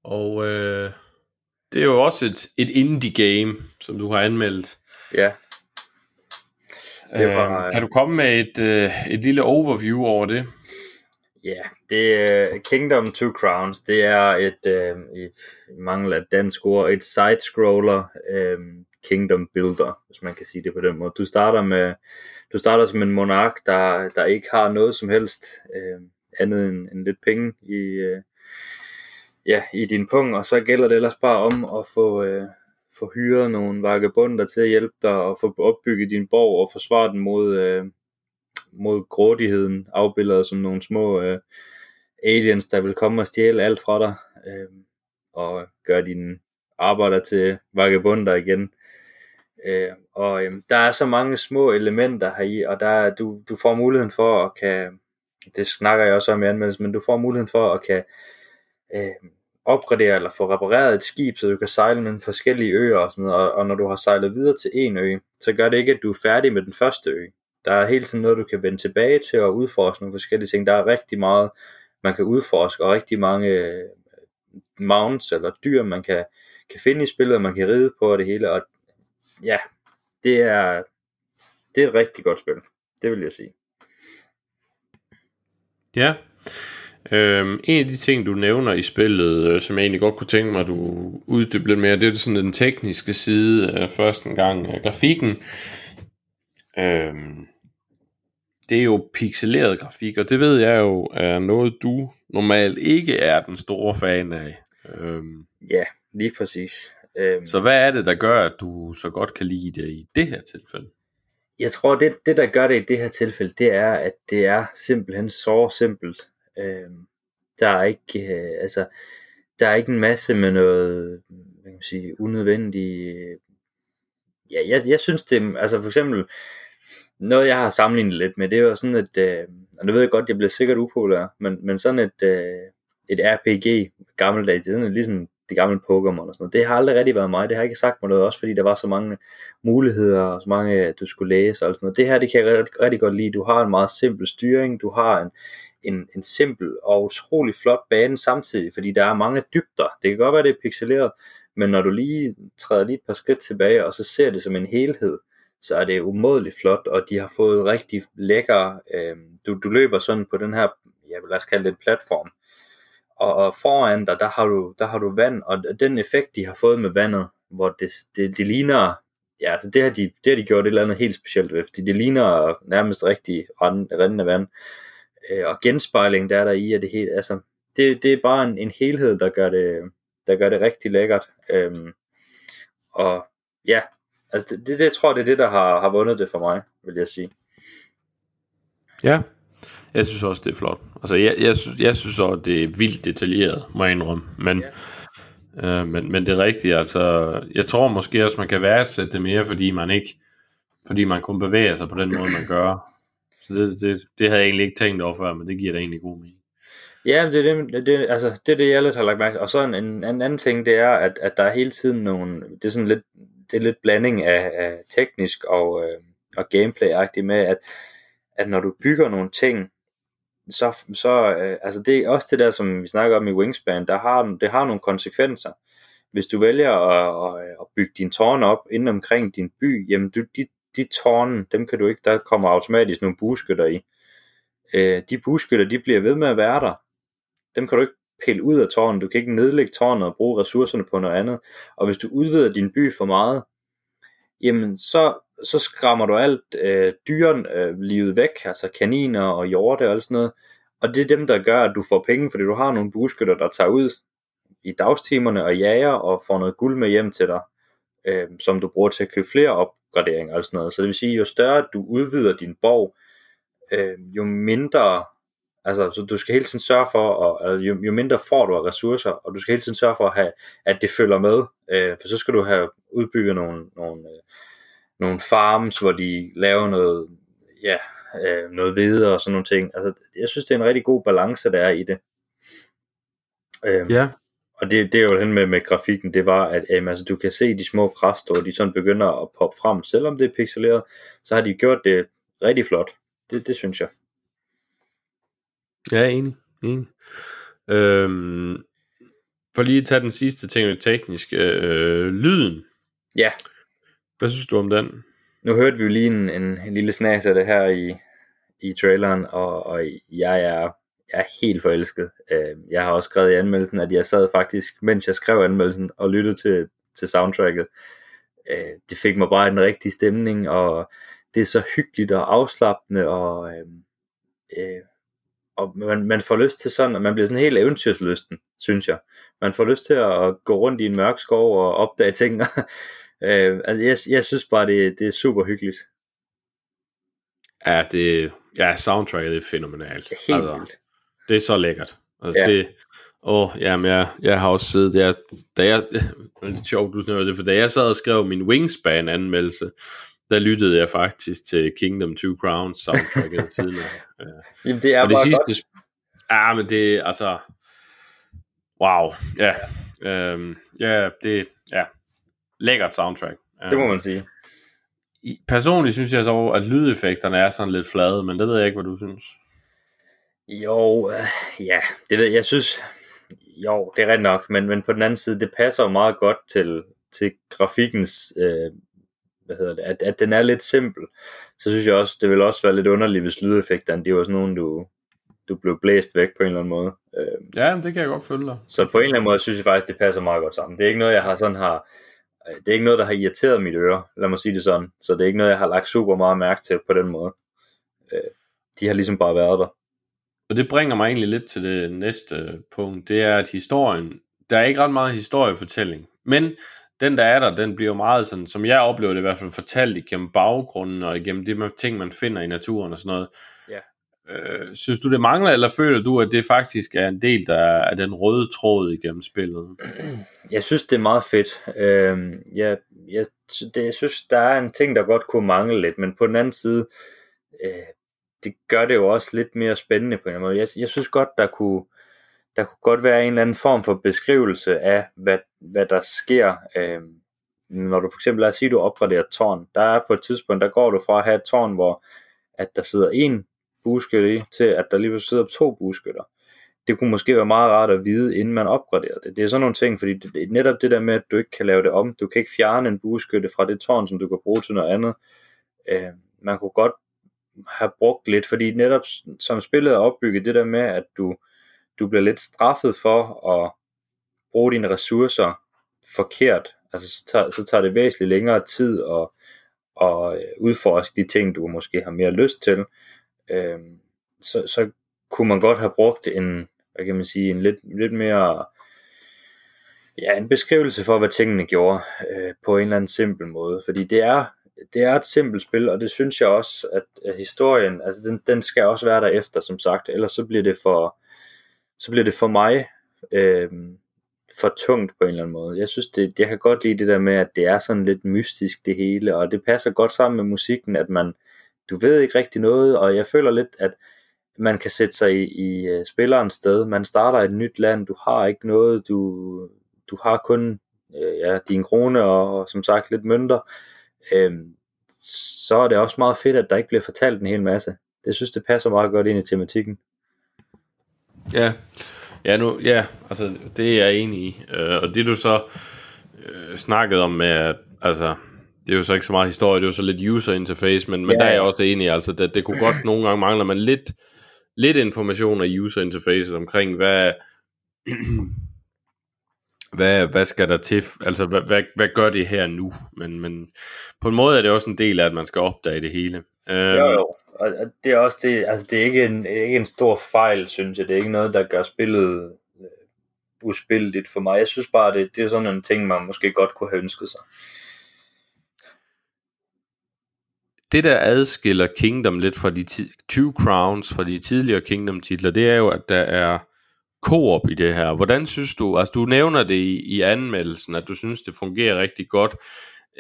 S1: Og øh, det er jo også et, et indie game, som du har anmeldt.
S2: Ja. Det var,
S1: øh, kan du komme med et, øh, et lille overview over det?
S2: Ja, det er Kingdom Two Crowns. Det er et, øh, et mangel af dansk ord, et side-scroller øh, Kingdom Builder, hvis man kan sige det på den måde. Du starter med, du starter som en monark, der, der ikke har noget som helst øh, andet end, end lidt penge i, øh, ja, i din pung, og så gælder det ellers bare om at få, øh, få hyret nogle vagabunder til at hjælpe dig og få opbygget din borg og forsvare den mod, øh, mod grådigheden, afbildet som nogle små øh, aliens, der vil komme og stjæle alt fra dig, øh, og gøre dine arbejder til vagabunder igen. Øh, og øh, der er så mange små elementer her i, og der du, du får muligheden for at kan, det snakker jeg også om i anmeldelsen, men du får muligheden for at kan øh, opgradere eller få repareret et skib, så du kan sejle mellem forskellige øer og sådan noget, og, og når du har sejlet videre til en ø, så gør det ikke, at du er færdig med den første ø. Der er hele tiden noget, du kan vende tilbage til og udforske nogle forskellige ting. Der er rigtig meget, man kan udforske, og rigtig mange øh, mounts eller dyr, man kan, kan finde i spillet, og man kan ride på og det hele, og ja, det er, det er et rigtig godt spil. Det vil jeg sige.
S1: Ja. Øhm, en af de ting, du nævner i spillet, øh, som jeg egentlig godt kunne tænke mig, at du uddyber lidt mere, det er sådan den tekniske side af første gang af grafikken. Øhm, det er jo pixeleret grafik, og det ved jeg jo er noget, du normalt ikke er den store fan af. Øhm,
S2: Ja, lige præcis. Øhm,
S1: så hvad er det, der gør, at du så godt kan lide det i det her tilfælde?
S2: Jeg tror, det, det der gør det i det her tilfælde, det er, at det er simpelthen så simpelt. Øhm, der er ikke, øh, altså, der er ikke en masse med noget, hvad kan man sige, unødvendigt. øh, Ja, jeg, jeg synes det, altså for eksempel, noget jeg har sammenlignet lidt med, det er jo sådan et, øh, og det ved jeg godt, jeg bliver sikkert upopulær, men, men sådan et, øh, et RPG, gammeldags, det er sådan et, ligesom det gamle Pokémon og sådan noget, det har aldrig rigtig været mig, det har ikke sagt mig noget, også fordi der var så mange muligheder, og så mange, øh, du skulle læse og sådan noget. Det her, det kan jeg rigtig, rigtig godt lide, du har en meget simpel styring, du har en, en, en simpel og utrolig flot bane samtidig, fordi der er mange dybder. Det kan godt være, det er pixeleret, men når du lige træder lige et par skridt tilbage, og så ser det som en helhed, så er det umådeligt flot, og de har fået rigtig lækker, øh, du, du løber sådan på den her, jeg vil lad os kalde det en platform, og, og foran dig, der har, du, der har du vand, og den effekt, de har fået med vandet, hvor det, det, det ligner, ja, altså det har, de, det har de gjort et eller andet helt specielt ved, fordi det ligner nærmest rigtig rendende vand, øh, og genspejling, der er der i, at det helt, altså, det, det er bare en, en helhed, der gør det, der gør det rigtig lækkert, øhm, og ja, altså det, det, det tror jeg, det er det, der har, har vundet det for mig, vil jeg sige.
S1: Ja, jeg synes også, det er flot. Altså, jeg, jeg, synes, jeg synes også, det er vildt detaljeret, må jeg indrømme. Men, ja. øh, men, men det er rigtigt, altså, jeg tror måske også, man kan værdsætte det mere, fordi man ikke, fordi man kun bevæger sig på den måde, man gør. Så det, det, det havde jeg egentlig ikke tænkt over før, men det giver da egentlig god mening.
S2: Ja, det er det, det, altså, det, er det jeg lidt har lagt mærke til. Og så en, en, en anden ting, det er, at, at der er hele tiden nogle, det er sådan lidt, det er lidt blanding af, af teknisk og, øh, og gameplay-agtigt med, at, at når du bygger nogle ting, så, så øh, altså det er også det der, som vi snakker om i Wingspan, der har, det har nogle konsekvenser. Hvis du vælger at, at, at bygge din tårn op inden omkring din by, jamen du, de, de tårne, dem kan du ikke, der kommer automatisk nogle buskytter i. Øh, de buskytter, de bliver ved med at være der. Dem kan du ikke pille ud af tårnet, du kan ikke nedlægge tårnet og bruge ressourcerne på noget andet. Og hvis du udvider din by for meget, jamen så, så skræmmer du alt øh, dyren øh, livet væk, altså kaniner og hjorte og alt sådan noget. Og det er dem, der gør, at du får penge, fordi du har nogle bueskytter, der tager ud i dagstimerne og jager og får noget guld med hjem til dig, øh, som du bruger til at købe flere opgraderinger og sådan noget. Så det vil sige, jo større du udvider din borg, øh, jo mindre Altså, så du skal hele tiden sørge for, at, altså, jo, jo mindre får du af ressourcer, og du skal hele tiden sørge for, at, have, at det følger med. Øh, for så skal du have udbygget nogle, nogle, øh, nogle farms, hvor de laver noget, ja, øh, noget videre og sådan nogle ting. Altså, jeg synes, det er en rigtig god balance, der er i det. Øh,
S1: Ja,
S2: og det, det er jo hen med, med grafikken, det var, at øh, altså, du kan se de små græsstrå, de sådan begynder at poppe frem, selvom det er pixeleret, så har de gjort det rigtig flot. Det, det synes jeg.
S1: Ja, enig. enig. Øhm, for lige at tage den sidste ting, det tekniske. Øh, lyden.
S2: Ja,
S1: hvad synes du om den?
S2: nu hørte vi jo lige en, en, en lille snas af det her i, i traileren, og, og jeg, er, jeg er helt forelsket. Øh, jeg har også skrevet i anmeldelsen, at jeg sad faktisk, mens jeg skrev anmeldelsen, og lyttede til, til soundtracket. Øh, det fik mig bare en rigtig stemning, og det er så hyggeligt og afslappende, og, øh, øh og man, man får lyst til sådan, at man bliver sådan helt eventyrslysten, synes jeg. Man får lyst til at gå rundt i en mørk skov og opdage ting øh, altså jeg, jeg synes bare, det, det er super hyggeligt.
S1: Ja, det, ja soundtracket er fænomenalt.
S2: Det er helt
S1: altså,
S2: vildt.
S1: det er så lækkert. Altså,
S2: Ja.
S1: det, åh, jamen, jeg, jeg har også siddet der, da jeg, det er lidt sjovt, du nævner det, for da jeg sad og skrev min Wingspan-anmeldelse, der lyttede jeg faktisk til Kingdom Two Crowns soundtracket siden af.
S2: Jamen, det er
S1: og det
S2: bare
S1: sidste,
S2: godt.
S1: ja, men det er altså, wow, ja, øhm, ja, det, ja, lækkert soundtrack.
S2: Det må
S1: Øhm,
S2: man sige.
S1: Personligt synes jeg så, at lydeffekterne er sådan lidt flade, men det ved jeg ikke, hvad du synes.
S2: Jo, øh, ja, det ved jeg. Jeg synes, jo, det er ret nok, men, men på den anden side, det passer meget godt til, til grafikkens, øh, hvad hedder det, at, at den er lidt simpel. Så synes jeg også, det vil også være lidt underligt, hvis lydeffekterne, det var sådan nogle, du, du blev blæst væk på en eller anden måde. Øh,
S1: Ja, det kan jeg godt følge dig.
S2: så på en eller anden måde, synes jeg faktisk, det passer meget godt sammen. Det er ikke noget, jeg har sådan har, Øh, det er ikke noget, der har irriteret mit øre, lad mig sige det sådan. Så det er ikke noget, jeg har lagt super meget mærke til på den måde. Øh, de har ligesom bare været der.
S1: og det bringer mig egentlig lidt til det næste punkt, det er, at historien, der er ikke ret meget historiefortælling, men den der er der, den bliver jo meget sådan, som jeg oplever det i hvert fald, fortalt igennem baggrunden og igennem de ting, man finder i naturen og sådan noget. Øh, synes du, det mangler, eller føler du, at det faktisk er en del der er den røde tråd igennem spillet?
S2: Jeg synes, det er meget fedt. Øh, jeg, jeg, det, jeg synes, der er en ting, der godt kunne mangle lidt, men på den anden side, øh, det gør det jo også lidt mere spændende på en måde. Jeg, jeg synes godt, der kunne, der kunne godt være en eller anden form for beskrivelse af, hvad, hvad der sker, øh, når du for eksempel, lad os sige, du opgraderer tårn. Der er på et tidspunkt, der går du fra at have et tårn, hvor at der sidder en bueskytte i, til at der lige sidder to bueskytter. Det kunne måske være meget rart at vide, inden man opgraderer det. Det er sådan nogle ting, fordi det, det, netop det der med, at du ikke kan lave det om, du kan ikke fjerne en bueskytte fra det tårn, som du kan bruge til noget andet. Øh, man kunne godt have brugt lidt, fordi netop som spillet er opbygget, det der med, at du, du bliver lidt straffet for at bruge dine ressourcer forkert, altså så tager, så tager det væsentligt længere tid at, at udforske de ting, du måske har mere lyst til, øh, så, så kunne man godt have brugt en, hvad kan man sige, en lidt, lidt mere, ja, en beskrivelse for, hvad tingene gjorde, øh, på en eller anden simpel måde, fordi det er, det er et simpelt spil, og det synes jeg også, at, at historien, altså den, den skal også være der efter, som sagt, ellers så bliver det for, så bliver det for mig øh, for tungt på en eller anden måde. Jeg synes, det, jeg kan godt lide det der med, at det er sådan lidt mystisk det hele, og det passer godt sammen med musikken, at man, du ved ikke rigtig noget, og jeg føler lidt, at man kan sætte sig i, i øh, spillerens sted. Man starter et nyt land, du har ikke noget, du, du har kun øh, ja, din krone og, og som sagt lidt mønter. Øhm, så er det også meget fedt, at der ikke bliver fortalt en hel masse. Det synes, det passer meget godt ind i tematikken.
S1: Ja, ja, nu, ja altså det er jeg enig i. Øh, og det du så øh, snakkede om med, at altså, det er jo så ikke så meget historie, det er jo så lidt user interface, men, men ja. der er jeg også enig i, altså det, det kunne godt nogle gange mangle man lidt, lidt information af user interface omkring, hvad, hvad, hvad skal der til, altså hvad, hvad, hvad gør det her nu, men, men på en måde er det også en del af, at man skal opdage det hele.
S2: Um, jo, jo, og det er også det, altså det er ikke en, ikke en stor fejl, synes jeg, det er ikke noget, der gør spillet uh, uspilligt for mig, jeg synes bare, det, det er sådan en ting, man måske godt kunne have ønsket sig.
S1: Det der adskiller Kingdom lidt fra de 20 Crowns, fra de tidligere Kingdom titler, det er jo, at der er koop i det her. Hvordan synes du, altså du nævner det i, i anmeldelsen, at du synes, det fungerer rigtig godt.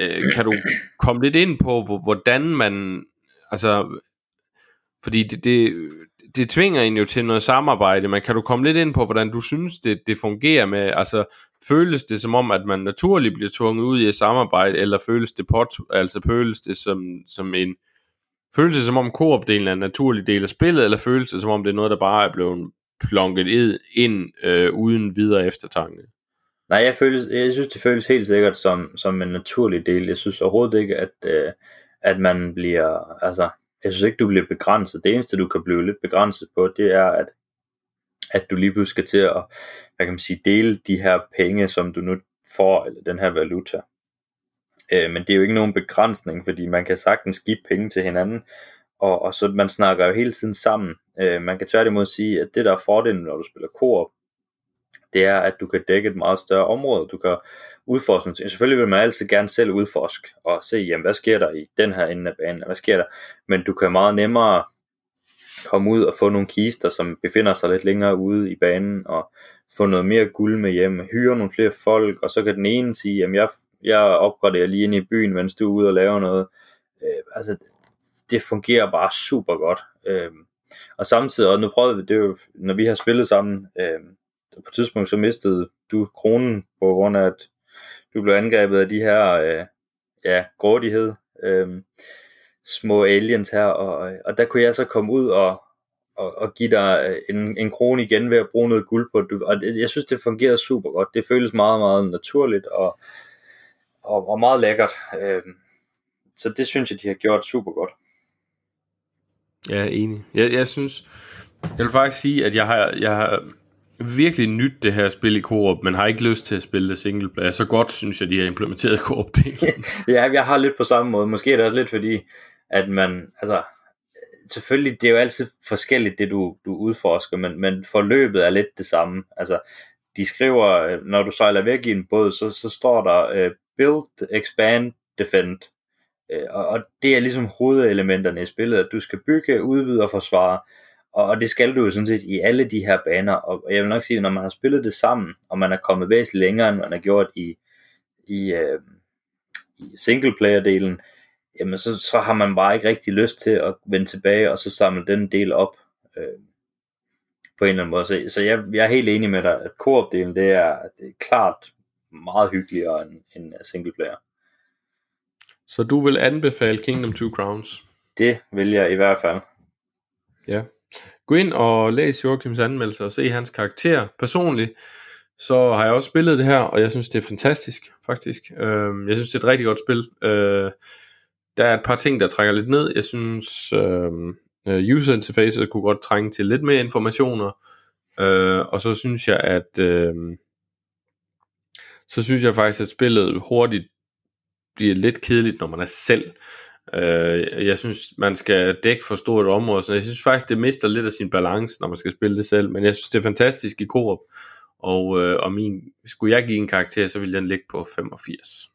S1: Øh, kan du komme lidt ind på, hvordan man, altså, fordi det, det, det tvinger en jo til noget samarbejde, men kan du komme lidt ind på, hvordan du synes, det, det fungerer med, altså, føles det som om, at man naturligt bliver tvunget ud i et samarbejde, eller føles det pot, altså føles det som, som en, føles det som om koopdelen er en naturlig del af spillet, eller føles det som om det er noget, der bare er blevet plonket ind øh, uden videre eftertanke?
S2: Nej, jeg, føles, jeg synes, det føles helt sikkert som, som en naturlig del. Jeg synes overhovedet ikke, at, øh, at man bliver, altså, jeg synes ikke, du bliver begrænset. Det eneste, du kan blive lidt begrænset på, det er, at, at du lige pludselig skal til at, hvad kan man sige, dele de her penge, som du nu får, eller den her valuta. Øh, men det er jo ikke nogen begrænsning, fordi man kan sagtens give penge til hinanden, og, og så man snakker jo hele tiden sammen. Øh, man kan tværtimod sige, at det der er fordelen, når du spiller koop, det er, at du kan dække et meget større område. Du kan udforskning. Selvfølgelig vil man altid gerne selv udforske og se, jamen, hvad sker der i den her ende af banen, hvad sker der? Men du kan meget nemmere komme ud og få nogle kister, som befinder sig lidt længere ude i banen, og få noget mere guld med hjem, hyre nogle flere folk, og så kan den ene sige, jamen jeg, jeg opgraderer lige ind i byen, mens du er ude og laver noget. Øh, altså, det fungerer bare super godt. Øh, og samtidig, og nu prøvede vi det jo, når vi har spillet sammen, øh, på et tidspunkt så mistede du kronen på grund af, at du blev angrebet af de her, øh, ja, grådighed, øh, små aliens her, og, og der kunne jeg så komme ud og, og, og give dig øh, en, en krone igen ved at bruge noget guld på det. Og jeg synes, det fungerede super godt. Det føles meget, meget naturligt og, og, og meget lækkert. Øh, så det synes jeg, de har gjort super godt.
S1: Ja, enig. Jeg, jeg synes, jeg vil faktisk sige, at jeg har, jeg har virkelig nyt det her spil i koop, men har ikke lyst til at spille det single player. Så godt synes jeg, de har implementeret koop-delen.
S2: ja, jeg har lidt på samme måde. Måske er det også lidt fordi, at man, altså, selvfølgelig, det er jo altid forskelligt, det du, du udforsker, men, men forløbet er lidt det samme. Altså, de skriver, øh, når du sejler væk i en båd, så, så står der uh, Build, Expand, Defend. Uh, og, og det er ligesom hovedelementerne i spillet, at du skal bygge, udvide og forsvare. Og, og det skal du jo sådan set i alle de her baner. Og jeg vil nok sige, når man har spillet det sammen, og man er kommet væsentligt længere, end man har gjort i, i, uh, i singleplayer-delen, jamen så, så har man bare ikke rigtig lyst til at vende tilbage og så samle den del op øh, på en eller anden måde. Så, så jeg, jeg er helt enig med dig, at koop-delen det er, det er klart meget hyggeligere end, end single player.
S1: Så du vil anbefale Kingdom Two Crowns?
S2: Det vil jeg i hvert fald.
S1: Ja. Gå ind og læs Joachims anmeldelse og se hans karakter. Personligt, så har jeg også spillet det her, og jeg synes, det er fantastisk, faktisk. Øh, jeg synes, det er et rigtig godt spil. Øh, der er et par ting, der trækker lidt ned. Jeg synes, øhm, øh, user interfacet kunne godt trænge til lidt mere informationer. Øh, og så synes jeg, at øh, så synes jeg faktisk, at spillet hurtigt bliver lidt kedeligt, når man er selv. Øh, jeg synes, man skal dække for stort område, så jeg synes faktisk, det mister lidt af sin balance, når man skal spille det selv. Men jeg synes, det er fantastisk i koop. Og, øh, og min, skulle jeg give en karakter, så ville den ligge på 85.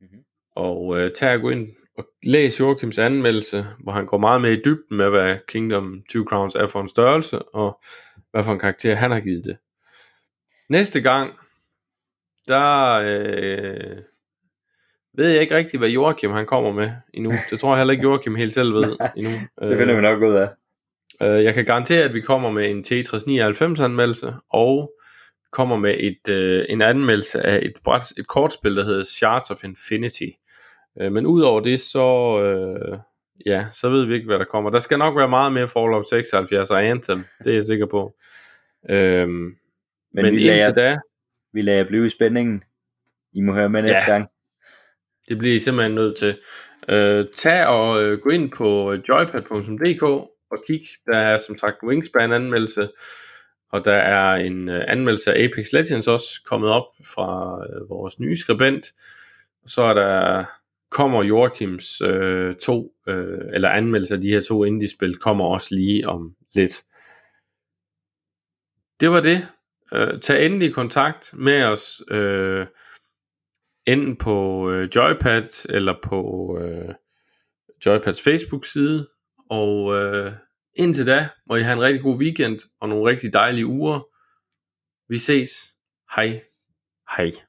S1: Mm-hmm. Og øh, tag gå ind og læs Joachims anmeldelse, hvor han går meget mere i dybden med, hvad Kingdom 2 Crowns er for en størrelse, og hvad for en karakter han har givet det. Næste gang, der øh, ved jeg ikke rigtigt, hvad Joachim han kommer med endnu. Det tror jeg heller ikke, Joachim helt selv ved endnu.
S2: det finder vi nok ud af.
S1: Øh, jeg kan garantere, at vi kommer med en Tetris 99 anmeldelse, og kommer med et, øh, en anmeldelse af et, et kortspil, der hedder Shards of Infinity. Øh, men udover det, så, øh, ja, så ved vi ikke, hvad der kommer. Der skal nok være meget mere Fallout 76 og Anthem, det er jeg sikker på. Øh, men,
S2: men vi lader, da, vi lader blive i spændingen. I må høre med næste ja, gang.
S1: Det bliver I simpelthen nødt til. Øh, tag og øh, gå ind på øh, joypad.dk og kig. Der er som sagt Wingspan anmeldelse, og der er en øh, anmeldelse af Apex Legends også kommet op fra øh, vores nye skribent. Så er der kommer Joachims øh, to, øh, eller anmeldelse af de her to indie-spil, kommer også lige om lidt. Det var det. Øh, tag endelig kontakt med os, øh, enten på øh, Joypad, eller på øh, Joypads Facebook-side, og øh, indtil da må I have en rigtig god weekend, og nogle rigtig dejlige uger. Vi ses. Hej. Hej.